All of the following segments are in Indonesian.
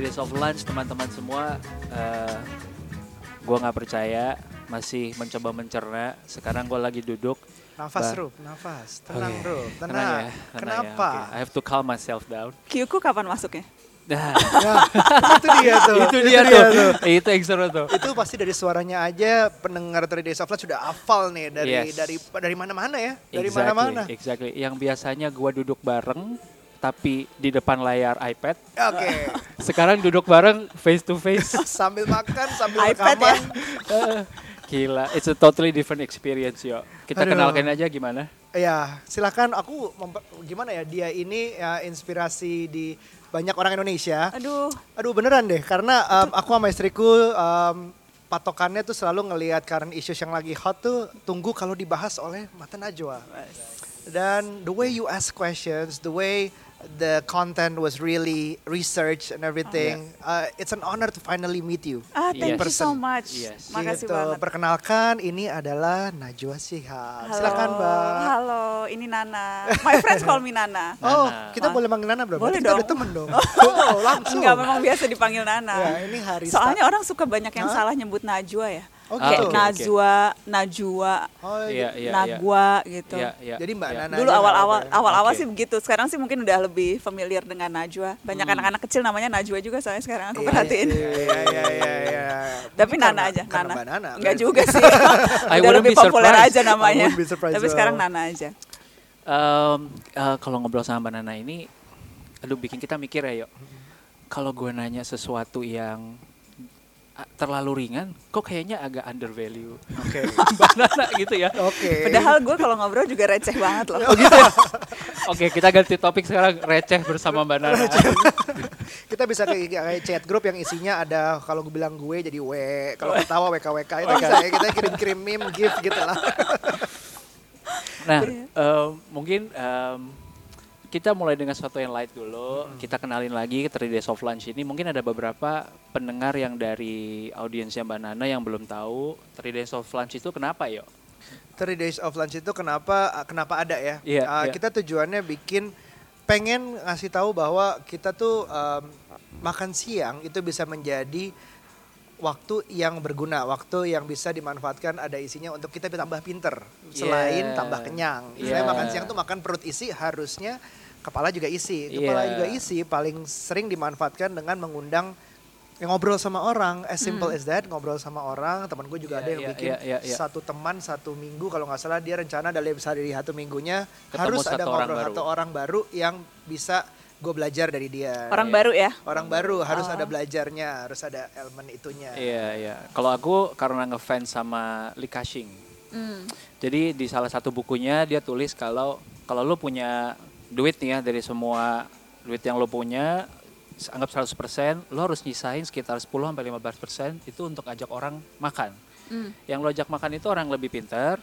3 Days of Lunch teman-teman semua. Uh, gua nggak percaya masih mencoba mencerna. Sekarang gua lagi duduk. Nafas, Bah- Rup, nafas. Tenang, Oke, Rup, tenang tenang. ya, tenang ya. Kenapa? Oke, I have to calm myself down. Q-ku kapan masuknya? Nah, Ya, itu dia tuh. itu dia tuh. Itu yang seru tuh. Itu pasti dari suaranya aja pendengar 3 Days of Lunch sudah hafal nih dari Yes. dari dari mana-mana ya. Dari Exactly, mana-mana. Exactly. Yang biasanya gua duduk bareng tapi di depan layar iPad. Oke. Sekarang duduk bareng face to face. sambil makan, sambil iPad rekaman. Eh, Gila, it's a totally different experience yo. Kita Aduh. kenalkan aja gimana? Ya, silakan aku gimana ya dia ini ya, inspirasi di banyak orang Indonesia. Aduh, Aduh beneran deh, karena um, aku sama istriku um, patokannya tuh selalu ngelihat current issues yang lagi hot tuh tunggu kalau dibahas oleh Mata Najwa. Dan the way you ask questions, the way the content was really researched and everything, uh, it's an honor to finally meet you. ah thank Yes. you so much. Yes. Makasih Gitu. banget. Perkenalkan, ini adalah Najwa Shihab. Halo, Silakan, Mbak. Halo, ini Nana. My friends call me Nana. Oh, Nana. kita Wah. boleh manggil Nana berarti Boleh kita dong. udah temen dong. Oh, langsung. Enggak, memang biasa dipanggil Nana. Ya, ini hari Soalnya orang suka banyak yang Hah? salah nyebut Najwa ya. Oh, Kayak gitu. Najwa, Najwa, Oh, Iya, iya, iya. Nagwa gitu. Iya, iya. Jadi Mbak iya. Nana Dulu awal-awal ya? awal-awal Oke. sih begitu. Sekarang sih mungkin udah lebih familiar dengan Najwa. Banyak Hmm. anak-anak kecil namanya Najwa juga soalnya sekarang aku Iya, perhatiin. Iya, iya, iya, iya, iya. Tapi Mungkin Nana karena- aja, karena Nana. Nana. Enggak juga sih. Udah lebih populer surprised. aja namanya. Tapi sekarang well. Nana aja. Em, eh, kalau ngobrol sama Mbak Nana ini, aduh bikin kita mikir ya, yuk. Kalau gue nanya sesuatu yang terlalu ringan, kok kayaknya agak undervalue Oke. Mbak Nana gitu ya. Oke. Padahal gue kalau ngobrol juga receh banget loh. Oh gitu ya? Oke, kita ganti topik sekarang receh bersama Mbak Nana. kita bisa kayak kayak chat grup yang isinya ada kalau gue bilang gue jadi W, kalau ketawa WKWK itu bisa ya kita kirim-kirim meme gift gitu lah. Nah, em, mungkin em, kita mulai dengan sesuatu yang light dulu. Kita kenalin lagi ke 3 Days of Lunch ini. Mungkin ada beberapa pendengar yang dari audiensnya Mbak Nana yang belum tahu 3 Days of Lunch itu kenapa yo? 3 Days of Lunch itu kenapa kenapa ada ya? Iya, Uh, iya. Kita tujuannya bikin pengen ngasih tahu bahwa kita tuh um, makan siang itu bisa menjadi waktu yang berguna, waktu yang bisa dimanfaatkan ada isinya untuk kita tambah pinter selain Yeah. tambah kenyang. Yeah. Misalnya makan siang tuh makan perut isi harusnya kepala juga isi. Kepala Yeah. juga isi paling sering dimanfaatkan dengan mengundang yang ngobrol sama orang, as simple as that, ngobrol sama orang. Teman gue juga Yeah, ada yang yeah, bikin yeah, yeah, yeah. satu teman satu minggu kalau nggak salah dia rencana dalam sehari satu minggunya Ketemu harus satu ada orang ngobrol baru. satu orang baru yang bisa gue belajar dari dia. Orang Iya. baru ya. Orang baru harus Oh. ada belajarnya, harus ada elemen itunya. Iya, iya. Kalau aku karena ngefans sama Li Ka-shing. Hmm. Jadi di salah satu bukunya dia tulis kalau kalau lu punya duit nih ya dari semua duit yang lu punya anggap 100%, lo harus nyisain sekitar 10 sampai 15% itu untuk ajak orang makan. Hmm. Yang lo ajak makan itu orang yang lebih pintar,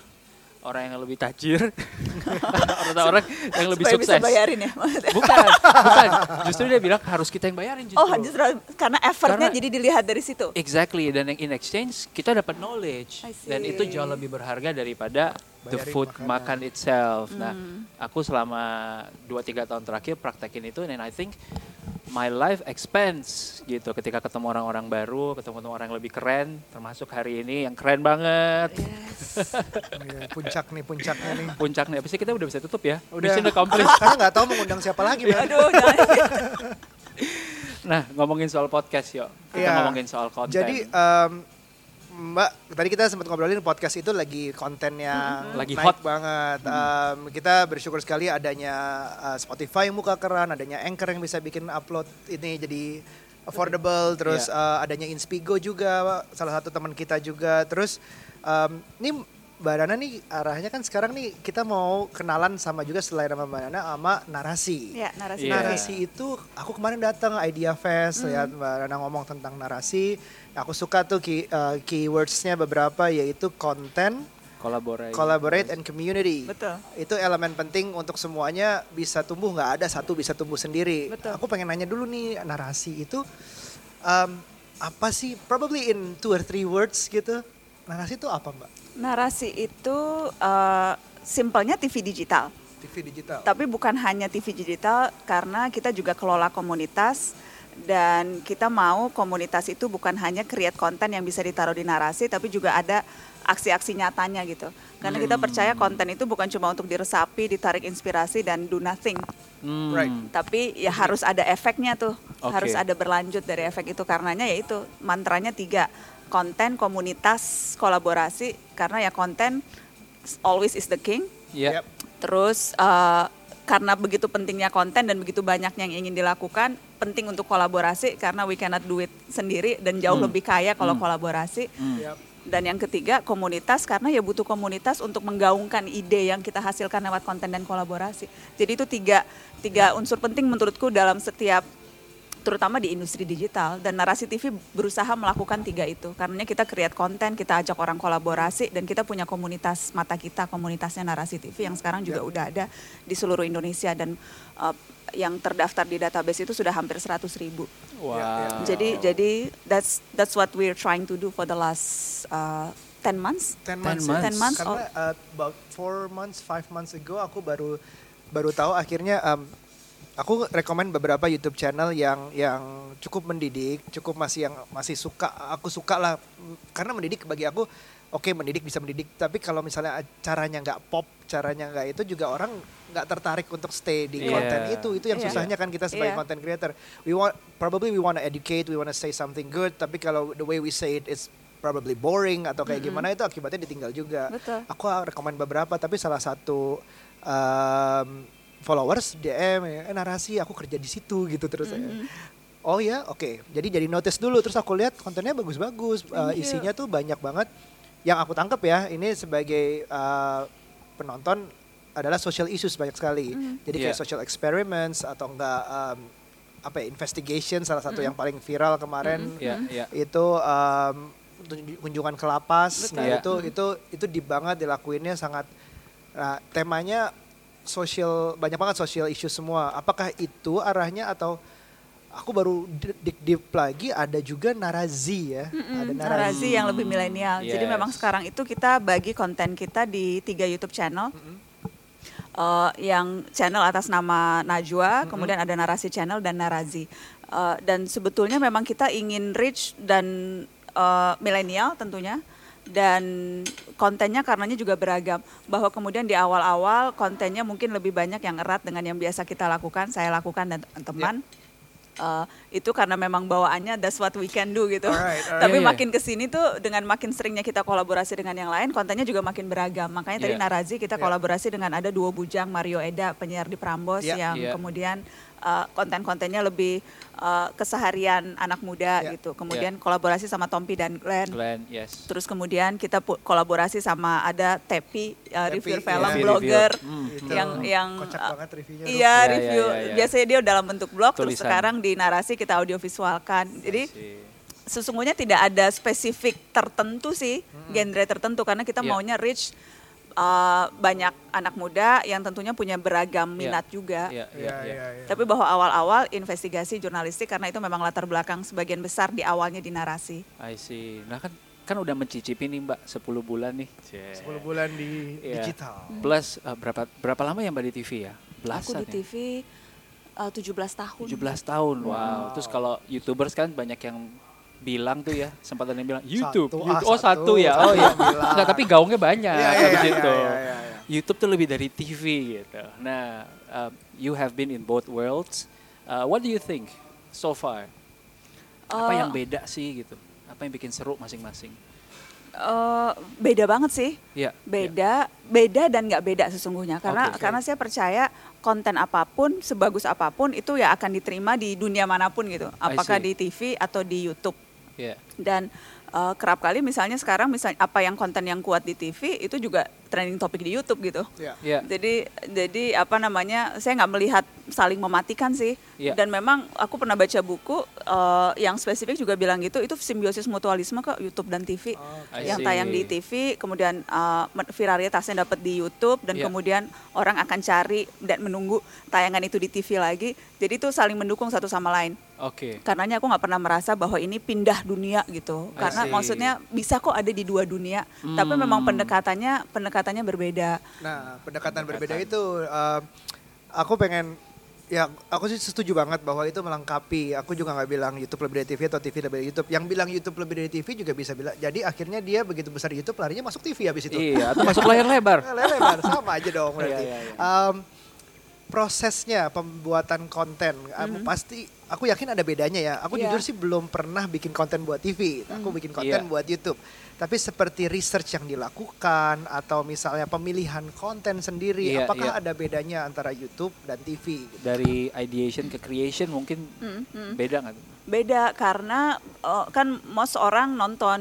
orang yang lebih tajir, atau orang yang lebih Supaya sukses. bisa bayarin ya. maksudnya. Bukan, bukan. Justru dia bilang harus kita yang bayarin justru. Oh justru karena effortnya Karena- jadi dilihat dari situ. Exactly dan yang in exchange kita dapat knowledge dan itu jauh lebih berharga daripada the Bayarin food makanan. makan itself. Nah, Hmm. aku selama 2-3 tahun terakhir praktekin itu and I think my life expands gitu ketika ketemu orang-orang baru, ketemu orang yang lebih keren termasuk hari ini yang keren banget. Yes. Iya, puncak nih, puncaknya nih. Puncaknya habis ini kita udah bisa tutup ya. Udah. Mission accomplished. Karena nggak tahu mengundang siapa lagi. Aduh. Nah, ngomongin soal podcast yuk. Kita Iya. ngomongin soal konten. Jadi em, Mbak, tadi kita sempat ngobrolin podcast itu lagi konten yang Lagi naik hot. banget. Em, kita bersyukur sekali adanya eh, Spotify yang buka keran, adanya Anchor yang bisa bikin upload ini jadi affordable, terus eh, adanya Inspigo juga, salah satu teman kita juga. Terus em, ini Mbak Nana nih arahnya kan sekarang nih kita mau kenalan sama juga selain sama Mbak Nana sama narasi. ya narasi. Iya. Narasi itu aku kemarin datang Idea Fest Hmm. lihat Mbak Nana ngomong tentang narasi. Aku suka tuh key, uh, keywordsnya beberapa yaitu konten, collaborate. collaborate and community. Betul. Itu elemen penting untuk semuanya bisa tumbuh nggak ada satu bisa tumbuh sendiri. Betul. Aku pengen nanya dulu nih narasi itu um, apa sih? Probably in two or three words gitu. Narasi itu apa Mbak? Narasi itu eh, simpelnya TV digital. TV digital. Tapi bukan hanya TV digital karena kita juga kelola komunitas dan kita mau komunitas itu bukan hanya create konten yang bisa ditaruh di narasi tapi juga ada aksi-aksi nyatanya gitu. Karena kita percaya konten itu bukan cuma untuk diresapi, ditarik inspirasi dan do nothing. Hmm. Right. Tapi ya harus ada efeknya tuh. Oke. Harus ada berlanjut dari efek itu karenanya yaitu mantranya tiga. Konten, komunitas, kolaborasi karena ya konten always is the king. Ya. Yep. Terus eh, karena begitu pentingnya konten dan begitu banyaknya yang ingin dilakukan, penting untuk kolaborasi karena we cannot do it sendiri dan jauh Hmm. lebih kaya kalau Hmm. kolaborasi. Hmm. Yep. Dan yang ketiga komunitas karena ya butuh komunitas untuk menggaungkan ide yang kita hasilkan lewat konten dan kolaborasi. Jadi itu tiga tiga unsur penting menurutku dalam setiap terutama di industri digital dan narasi TV berusaha melakukan tiga itu karena kita create konten kita ajak orang kolaborasi dan kita punya komunitas mata kita komunitasnya narasi TV yang sekarang juga Ya. udah ada di seluruh Indonesia dan uh, yang terdaftar di database itu sudah hampir 100 ribu Wow. Jadi jadi that's that's what we're trying to do for the last uh, 10 months 10 months. months. 10 months Karena uh, about 4 months, 5 months ago aku baru baru tahu akhirnya um, aku rekomend beberapa YouTube channel yang yang cukup mendidik, cukup masih yang masih suka aku suka lah karena mendidik bagi aku oke mendidik bisa mendidik tapi kalau misalnya caranya nggak pop, caranya nggak itu juga orang nggak tertarik untuk stay di Iya. konten itu. Itu yang Iya. susahnya kan kita sebagai Iya. content creator. We want probably we want to educate, we want to say something good tapi kalau the way we say it is probably boring atau kayak gimana itu akibatnya ditinggal juga. betul Aku rekomend beberapa tapi salah satu um, followers DM eh narasi aku kerja di situ gitu terus ya. Mhm. Oh ya, oke. Jadi jadi notice dulu terus aku lihat kontennya bagus-bagus, uh, isinya tuh banyak banget. Yang aku tangkap ya, ini sebagai uh, penonton adalah social issues banyak sekali. Mhm. Jadi kayak Yeah. social experiments atau enggak um, apa ya, investigation salah satu yang paling viral kemarin Mhm. Ya, ya. itu um, kunjungan ke lapas. Betul. Nah, Iya. itu itu itu di banget dilakuinnya sangat nah, temanya sosial banyak banget social issue semua. Apakah itu arahnya atau aku baru dik deep lagi ada juga narazi ya. Mm-mm, Ada narasi yang lebih milenial. Jadi Yes. memang sekarang itu kita bagi konten kita di tiga YouTube channel. Mm-mm. Eh, yang channel atas nama Najwa, Mm-mm. kemudian ada narasi channel dan narazi. Eh, dan sebetulnya memang kita ingin reach dan eh, milenial tentunya dan kontennya karenanya juga beragam bahwa kemudian di awal-awal kontennya mungkin lebih banyak yang erat dengan yang biasa kita lakukan saya lakukan dan teman-teman Eh, itu karena memang bawaannya that's what we can do gitu Alright, alright. tapi Iya, iya. makin ke sini tuh dengan makin seringnya kita kolaborasi dengan yang lain kontennya juga makin beragam makanya tadi Iya. Narazi kita Iya. kolaborasi dengan ada duo bujang Mario Eda penyiar di Prambos Iya. yang Iya. kemudian uh, konten-kontennya lebih uh, keseharian anak muda Iya. gitu. Kemudian kolaborasi sama Tompi dan Glenn. Glenn, yes. Terus kemudian kita pu- kolaborasi sama ada Tepi, uh, Tepi, review iya. film Review, blogger review. Hmm. Itu yang yang kocak uh, banget reviewnya. Iya, Iya, review. iya, iya. Biasanya dia dalam bentuk blog, terus Tulisan. sekarang di narasi kita audio visualkan. Jadi sesungguhnya tidak ada spesifik tertentu sih, genre tertentu karena kita Iya. maunya reach uh, banyak anak muda yang tentunya punya beragam Iya. minat juga. Iya, Iya, iya, iya. iya, iya. Tapi bahwa awal-awal investigasi jurnalistik karena itu memang latar belakang sebagian besar di awalnya di narasi. I see. Nah kan kan udah mencicipi nih Mbak 10 bulan nih. 10 bulan di Iya. digital. Plus eh, berapa berapa lama ya Mbak di TV ya? Aku Belasan di ya? TV uh, 17 tahun. 17 tahun. Wow. Wow. Terus kalau YouTubers kan banyak yang bilang tuh ya, sempat ada yang bilang YouTube. Satu, YouTube. ah, oh, satu, ya. satu. Oh iya. Bilang. Enggak, tapi gaungnya banyak Iya, iya, iya, gitu. iya, iya, iya. YouTube tuh lebih dari TV gitu. Nah, um, you have been in both worlds. Uh, what do you think so far? Apa Uh, yang beda sih gitu? Apa yang bikin seru masing-masing? Uh, beda banget sih. Iya. Beda, beda dan nggak beda sesungguhnya. Karena oke. karena saya percaya konten apa pun, sebagus apa pun itu ya akan diterima di dunia mana pun gitu. Apakah di TV atau di YouTube. Iya. Dan uh, kerap kali misalnya sekarang misalnya apa yang konten yang kuat di TV itu juga trending topik di YouTube gitu. Iya. Iya. Jadi jadi apa namanya? Saya nggak melihat saling mematikan sih. Iya. Dan memang aku pernah baca buku eh, yang spesifik juga bilang gitu. Itu simbiosis mutualisme kok YouTube dan TV. I yang see. tayang di TV, kemudian men- viralitasnya dapat di YouTube dan Iya. kemudian orang akan cari dan menunggu tayangan itu di TV lagi. Jadi itu saling mendukung satu sama lain. Oke. Karenanya aku nggak pernah merasa bahwa ini pindah dunia gitu. Karena maksudnya bisa kok ada di dua dunia. Tapi memang Hmm. pendekatannya pendekatannya berbeda. Nah, pendekatan berbeda itu um, aku pengen Ya, aku sih setuju banget bahwa itu melengkapi. Aku juga nggak bilang YouTube lebih dari TV atau TV lebih dari YouTube. Yang bilang YouTube lebih dari TV juga bisa bilang. Jadi akhirnya dia begitu besar di YouTube larinya masuk TV habis itu. Iya, atau masuk layar lebar. Layar lebar sama aja dong berarti. Iya, iya, iya. Um, prosesnya pembuatan konten um, pasti aku yakin ada bedanya ya. Aku Iya. jujur sih belum pernah bikin konten buat TV. Aku bikin konten Iya. buat YouTube. Tapi seperti research yang dilakukan atau misalnya pemilihan konten sendiri, Iya, apakah iya. ada bedanya antara YouTube dan TV? gitu? Dari ideation ke creation mungkin beda nggak? tuh? Beda karena eh, kan most orang nonton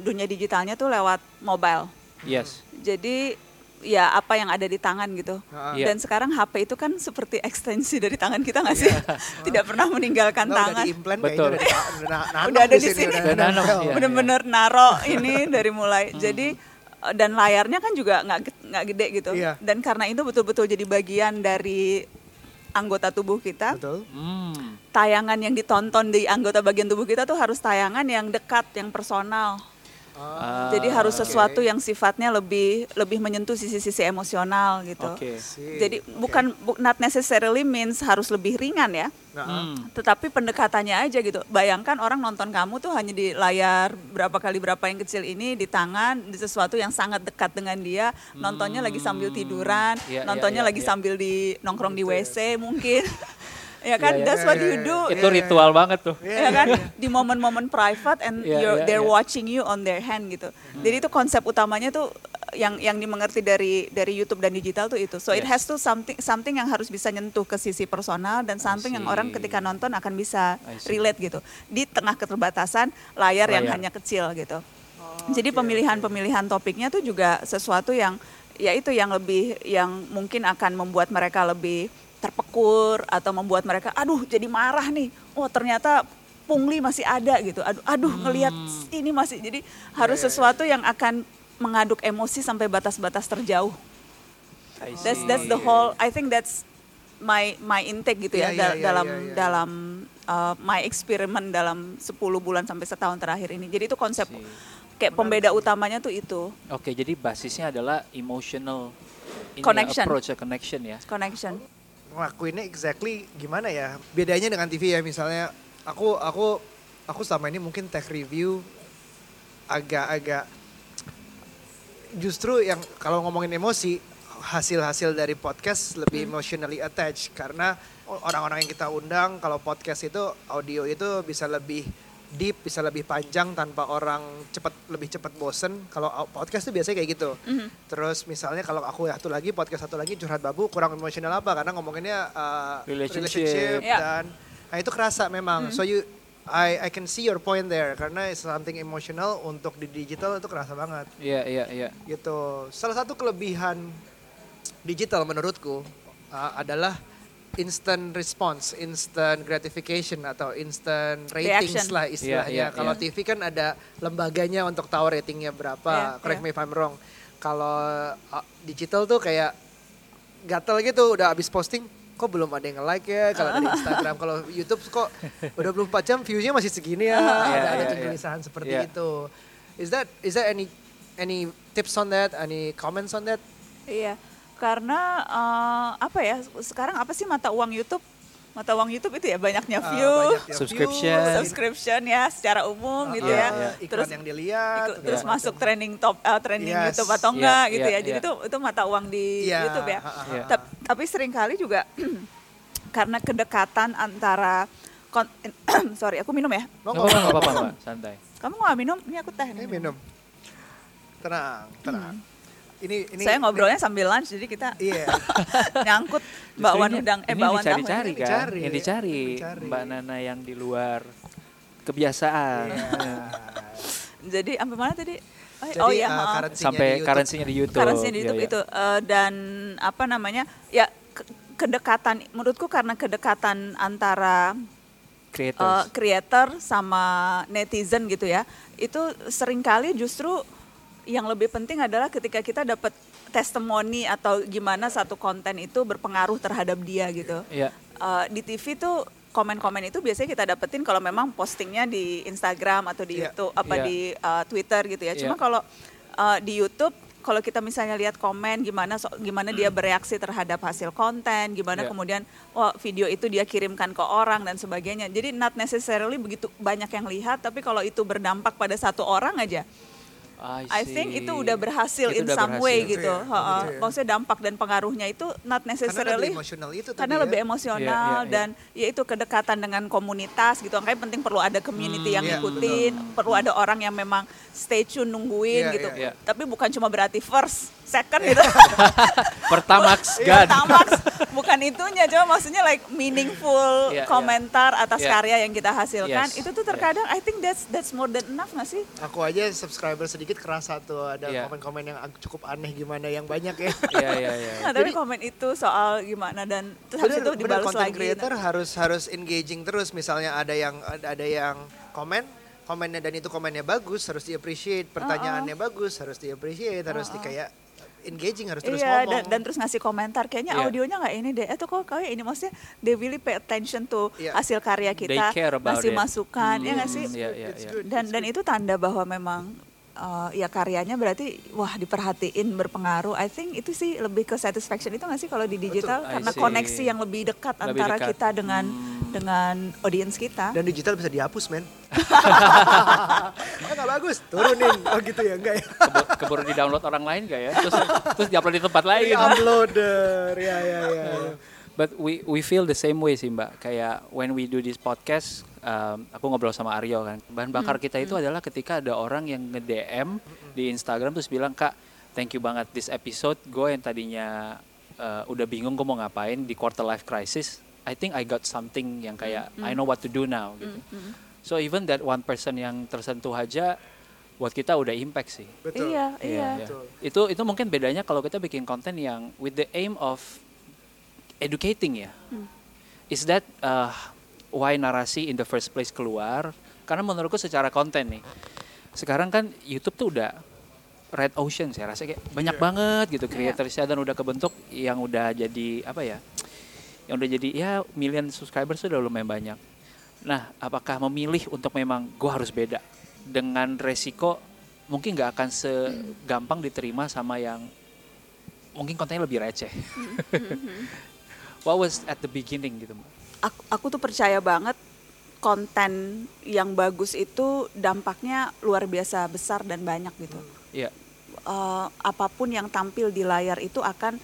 dunia digitalnya tuh lewat mobile. Yes. Jadi ya apa yang ada di tangan gitu. Heeh. Iya. Dan sekarang HP itu kan seperti ekstensi dari tangan kita nggak sih? Tidak pernah meninggalkan Nggak, udah tangan. diimplant Betul. udah, di, udah, Udah ada di sini, udah Udah iya. Bener-bener naro ini dari mulai. Jadi eh, dan layarnya kan juga nggak nggak gede gitu. Iya. Dan karena itu betul-betul jadi bagian dari anggota tubuh kita. Betul. Hmm. Tayangan yang ditonton di anggota bagian tubuh kita tuh harus tayangan yang dekat, yang personal. Ah, Jadi harus oke. sesuatu yang sifatnya lebih lebih menyentuh sisi-sisi emosional gitu. Oke. Sip, Jadi oke. bukan bu- not necessarily means harus lebih ringan ya. Nah, Hmm. Tetapi pendekatannya aja gitu. Bayangkan orang nonton kamu tuh hanya di layar berapa kali berapa yang kecil ini di tangan di sesuatu yang sangat dekat dengan dia. Nontonnya lagi sambil tiduran, Iya, iya, nontonnya iya, lagi iya. sambil di nongkrong di Gitu ya. WC mungkin. ya kan, iya, that's iya, what iya, you do. Itu ritual banget tuh. Iya, ya kan di momen-momen private and Iya, you're, iya, they're iya. watching you on their hand gitu. Jadi itu konsep utamanya tuh yang yang dimengerti dari dari YouTube dan digital tuh itu. So it Yes. has to something something yang harus bisa nyentuh ke sisi personal dan something yang orang ketika nonton akan bisa relate gitu. Di tengah keterbatasan layar, yang Layar. hanya kecil gitu. Oh, Jadi pemilihan-pemilihan topiknya tuh juga sesuatu yang ya itu yang lebih yang mungkin akan membuat mereka lebih terpekur atau membuat mereka aduh jadi marah nih. Oh ternyata pungli masih ada gitu. Aduh aduh ngelihat ini masih jadi harus iya, iya. sesuatu yang akan mengaduk emosi sampai batas-batas terjauh. That's that's the whole I think that's my my intake gitu ya Iya, iya, da- iya, dalam iya, iya. dalam uh, my experiment dalam 10 bulan sampai setahun terakhir ini. Jadi itu konsep See. kayak pembeda utamanya tuh itu Oke, jadi basisnya adalah emotional ya, Connection. approach connection ya. connection. Ngelakuinnya exactly gimana ya? Bedanya dengan TV ya misalnya aku aku aku selama ini mungkin tech review agak-agak justru yang kalau ngomongin emosi hasil-hasil dari podcast lebih emotionally attached karena orang-orang yang kita undang kalau podcast itu audio itu bisa lebih deep bisa lebih panjang tanpa orang cepat lebih cepat bosen kalau au- podcast itu biasanya kayak gitu terus misalnya kalau aku satu lagi podcast satu lagi curhat babu kurang emosional apa karena ngomonginnya uh, Relationship. Ya. dan nah itu kerasa memang so you I I can see your point there karena it's something emotional untuk di digital itu kerasa banget Iya, iya, iya. gitu. Salah satu kelebihan digital menurutku uh, adalah instant response, instant gratification atau instant ratings Reaction. lah istilahnya. Iya, iya, Kalau. TV kan ada lembaganya untuk tahu ratingnya berapa. Iya, Correct iya. me if I'm wrong. Kalau uh, digital tuh kayak gatel gitu udah abis posting kok belum ada yang like ya kalau dari Instagram kalau YouTube kok udah 24 jam viewsnya masih segini ya ada Iya, ada iya, kegelisahan seperti Iya. itu is that is there any any tips on that any comments on that Iya, karena eh, apa ya? Sekarang apa sih mata uang YouTube? Mata uang YouTube itu ya banyaknya Uh, view, banyaknya Subscription. views, subscription ya secara umum gitu Iya, ya. iya. iklan Terus yang dilihat ikut- terus macam. masuk trending top eh, trending Yes. YouTube atau Iya, enggak gitu iya, ya. Jadi iya. itu itu mata uang di Iya, YouTube ya. Tap- Tapi sering kali juga karena kedekatan antara kon- sorry aku minum ya. Nggak apa-apa. Santai. Kamu nggak minum? Ini aku teh. ini nih. minum tenang tenang ini ini Saya ngobrolnya sambil lunch jadi kita iya nyangkut Mbak Wan ini- udang eh ini Mbak Wan tahu. dicari-cari Ini kan, dicari, yang dicari, dicari. Mbak Nana yang di luar kebiasaan. Iya. Jadi sampai mana tadi? Oh, Jadi, oh iya, uh, maaf. currency-nya Sampai di YouTube. currency-nya di YouTube. currency di Iya, YouTube iya. itu Eh, dan apa namanya? Ya ke- kedekatan menurutku karena kedekatan antara Creators. creator sama netizen gitu ya. Itu sering kali justru yang lebih penting adalah ketika kita dapat testimoni atau gimana satu konten itu berpengaruh terhadap dia gitu. Iya. Eh, di TV tuh komen-komen itu biasanya kita dapetin kalau memang postingnya di Instagram atau di Iya. YouTube apa Iya. di uh, Twitter gitu ya. Cuma Iya. kalau uh, di YouTube kalau kita misalnya lihat komen gimana so- gimana dia bereaksi terhadap hasil konten, gimana Yeah. kemudian oh video itu dia kirimkan ke orang dan sebagainya. Jadi not necessarily begitu banyak yang lihat, tapi kalau itu berdampak pada satu orang aja, I think itu udah berhasil Itu in udah some way berhasil. gitu. Gitu ya, Ha-ha. gitu ya. Maksudnya dampak dan pengaruhnya itu not Karena necessarily lebih emosional itu tadi karena ya. lebih emosional Iya, iya, iya. dan ya itu kedekatan dengan komunitas gitu. Makanya penting perlu ada community yang iya, ngikutin, perlu ada orang yang memang stay tune nungguin Iya, gitu. iya. Iya. Tapi bukan cuma berarti first, second gitu. Pertamax Iya, God. Tamax, bukan itunya, cuma maksudnya like meaningful Iya, iya. komentar atas Iya. karya yang kita hasilkan. Yes, Itu tuh terkadang I think that's that's more than enough gak sih? Aku aja subscriber sedikit kerasa tuh ada Iya. komen-komen yang cukup aneh gimana yang banyak ya. Iya iya iya. Nah, tapi komen itu soal gimana dan terus habis itu bener, dibalas content lagi. creator harus harus engaging terus misalnya ada yang ada, yang komen komennya dan itu komennya bagus harus di appreciate pertanyaannya bagus harus di appreciate harus di kayak engaging harus terus iya, ngomong dan, dan terus ngasih komentar. Kayaknya Iya. audionya nggak ini deh. Itu kok kayak ini maksudnya they really pay attention to Iya. hasil karya kita, ngasih it. masukan, ya nggak Hmm, sih? It's iya. good, Dan dan itu tanda bahwa memang uh, ya karyanya berarti wah diperhatiin berpengaruh. I think itu sih lebih ke satisfaction itu nggak sih kalau di digital I karena see. koneksi yang lebih dekat Lebih antara dekat. kita dengan Hmm. dengan audiens kita. dan digital bisa dihapus men Ah, nggak bagus turunin oh gitu ya enggak ya Keburu, keburu di download orang lain gak ya? Terus terus diupload di tempat lain. uploader ya ya ya, ya. But we we feel the same way sih mbak. Kayak when we do this podcast, um, aku ngobrol sama Aryo kan. Bahan bakar kita itu adalah ketika ada orang yang nge DM di Instagram terus bilang kak, thank you banget this episode. Gue yang tadinya uh, udah bingung gue mau ngapain di quarter life crisis. I think I got something yang kayak I know what to do now gitu. So even that one person yang tersentuh aja, buat kita udah impact sih. betul Iya, iya. Iya, iya. Itu itu mungkin bedanya kalau kita bikin konten yang with the aim of educating ya. Is that uh, why narasi in the first place keluar? Karena menurutku secara konten nih, sekarang kan YouTube tuh udah red ocean saya rasa kayak banyak banget gitu creatorsnya dan udah kebentuk yang udah jadi apa ya? Yang udah jadi ya million subscribers sudah lumayan banyak. Nah, apakah memilih untuk memang gue harus beda dengan resiko mungkin nggak akan segampang diterima sama yang mungkin kontennya lebih receh. What was at the beginning gitu, Mbak? aku, aku tuh percaya banget konten yang bagus itu dampaknya luar biasa besar dan banyak gitu. Iya. Eh, apa pun yang tampil di layar itu akan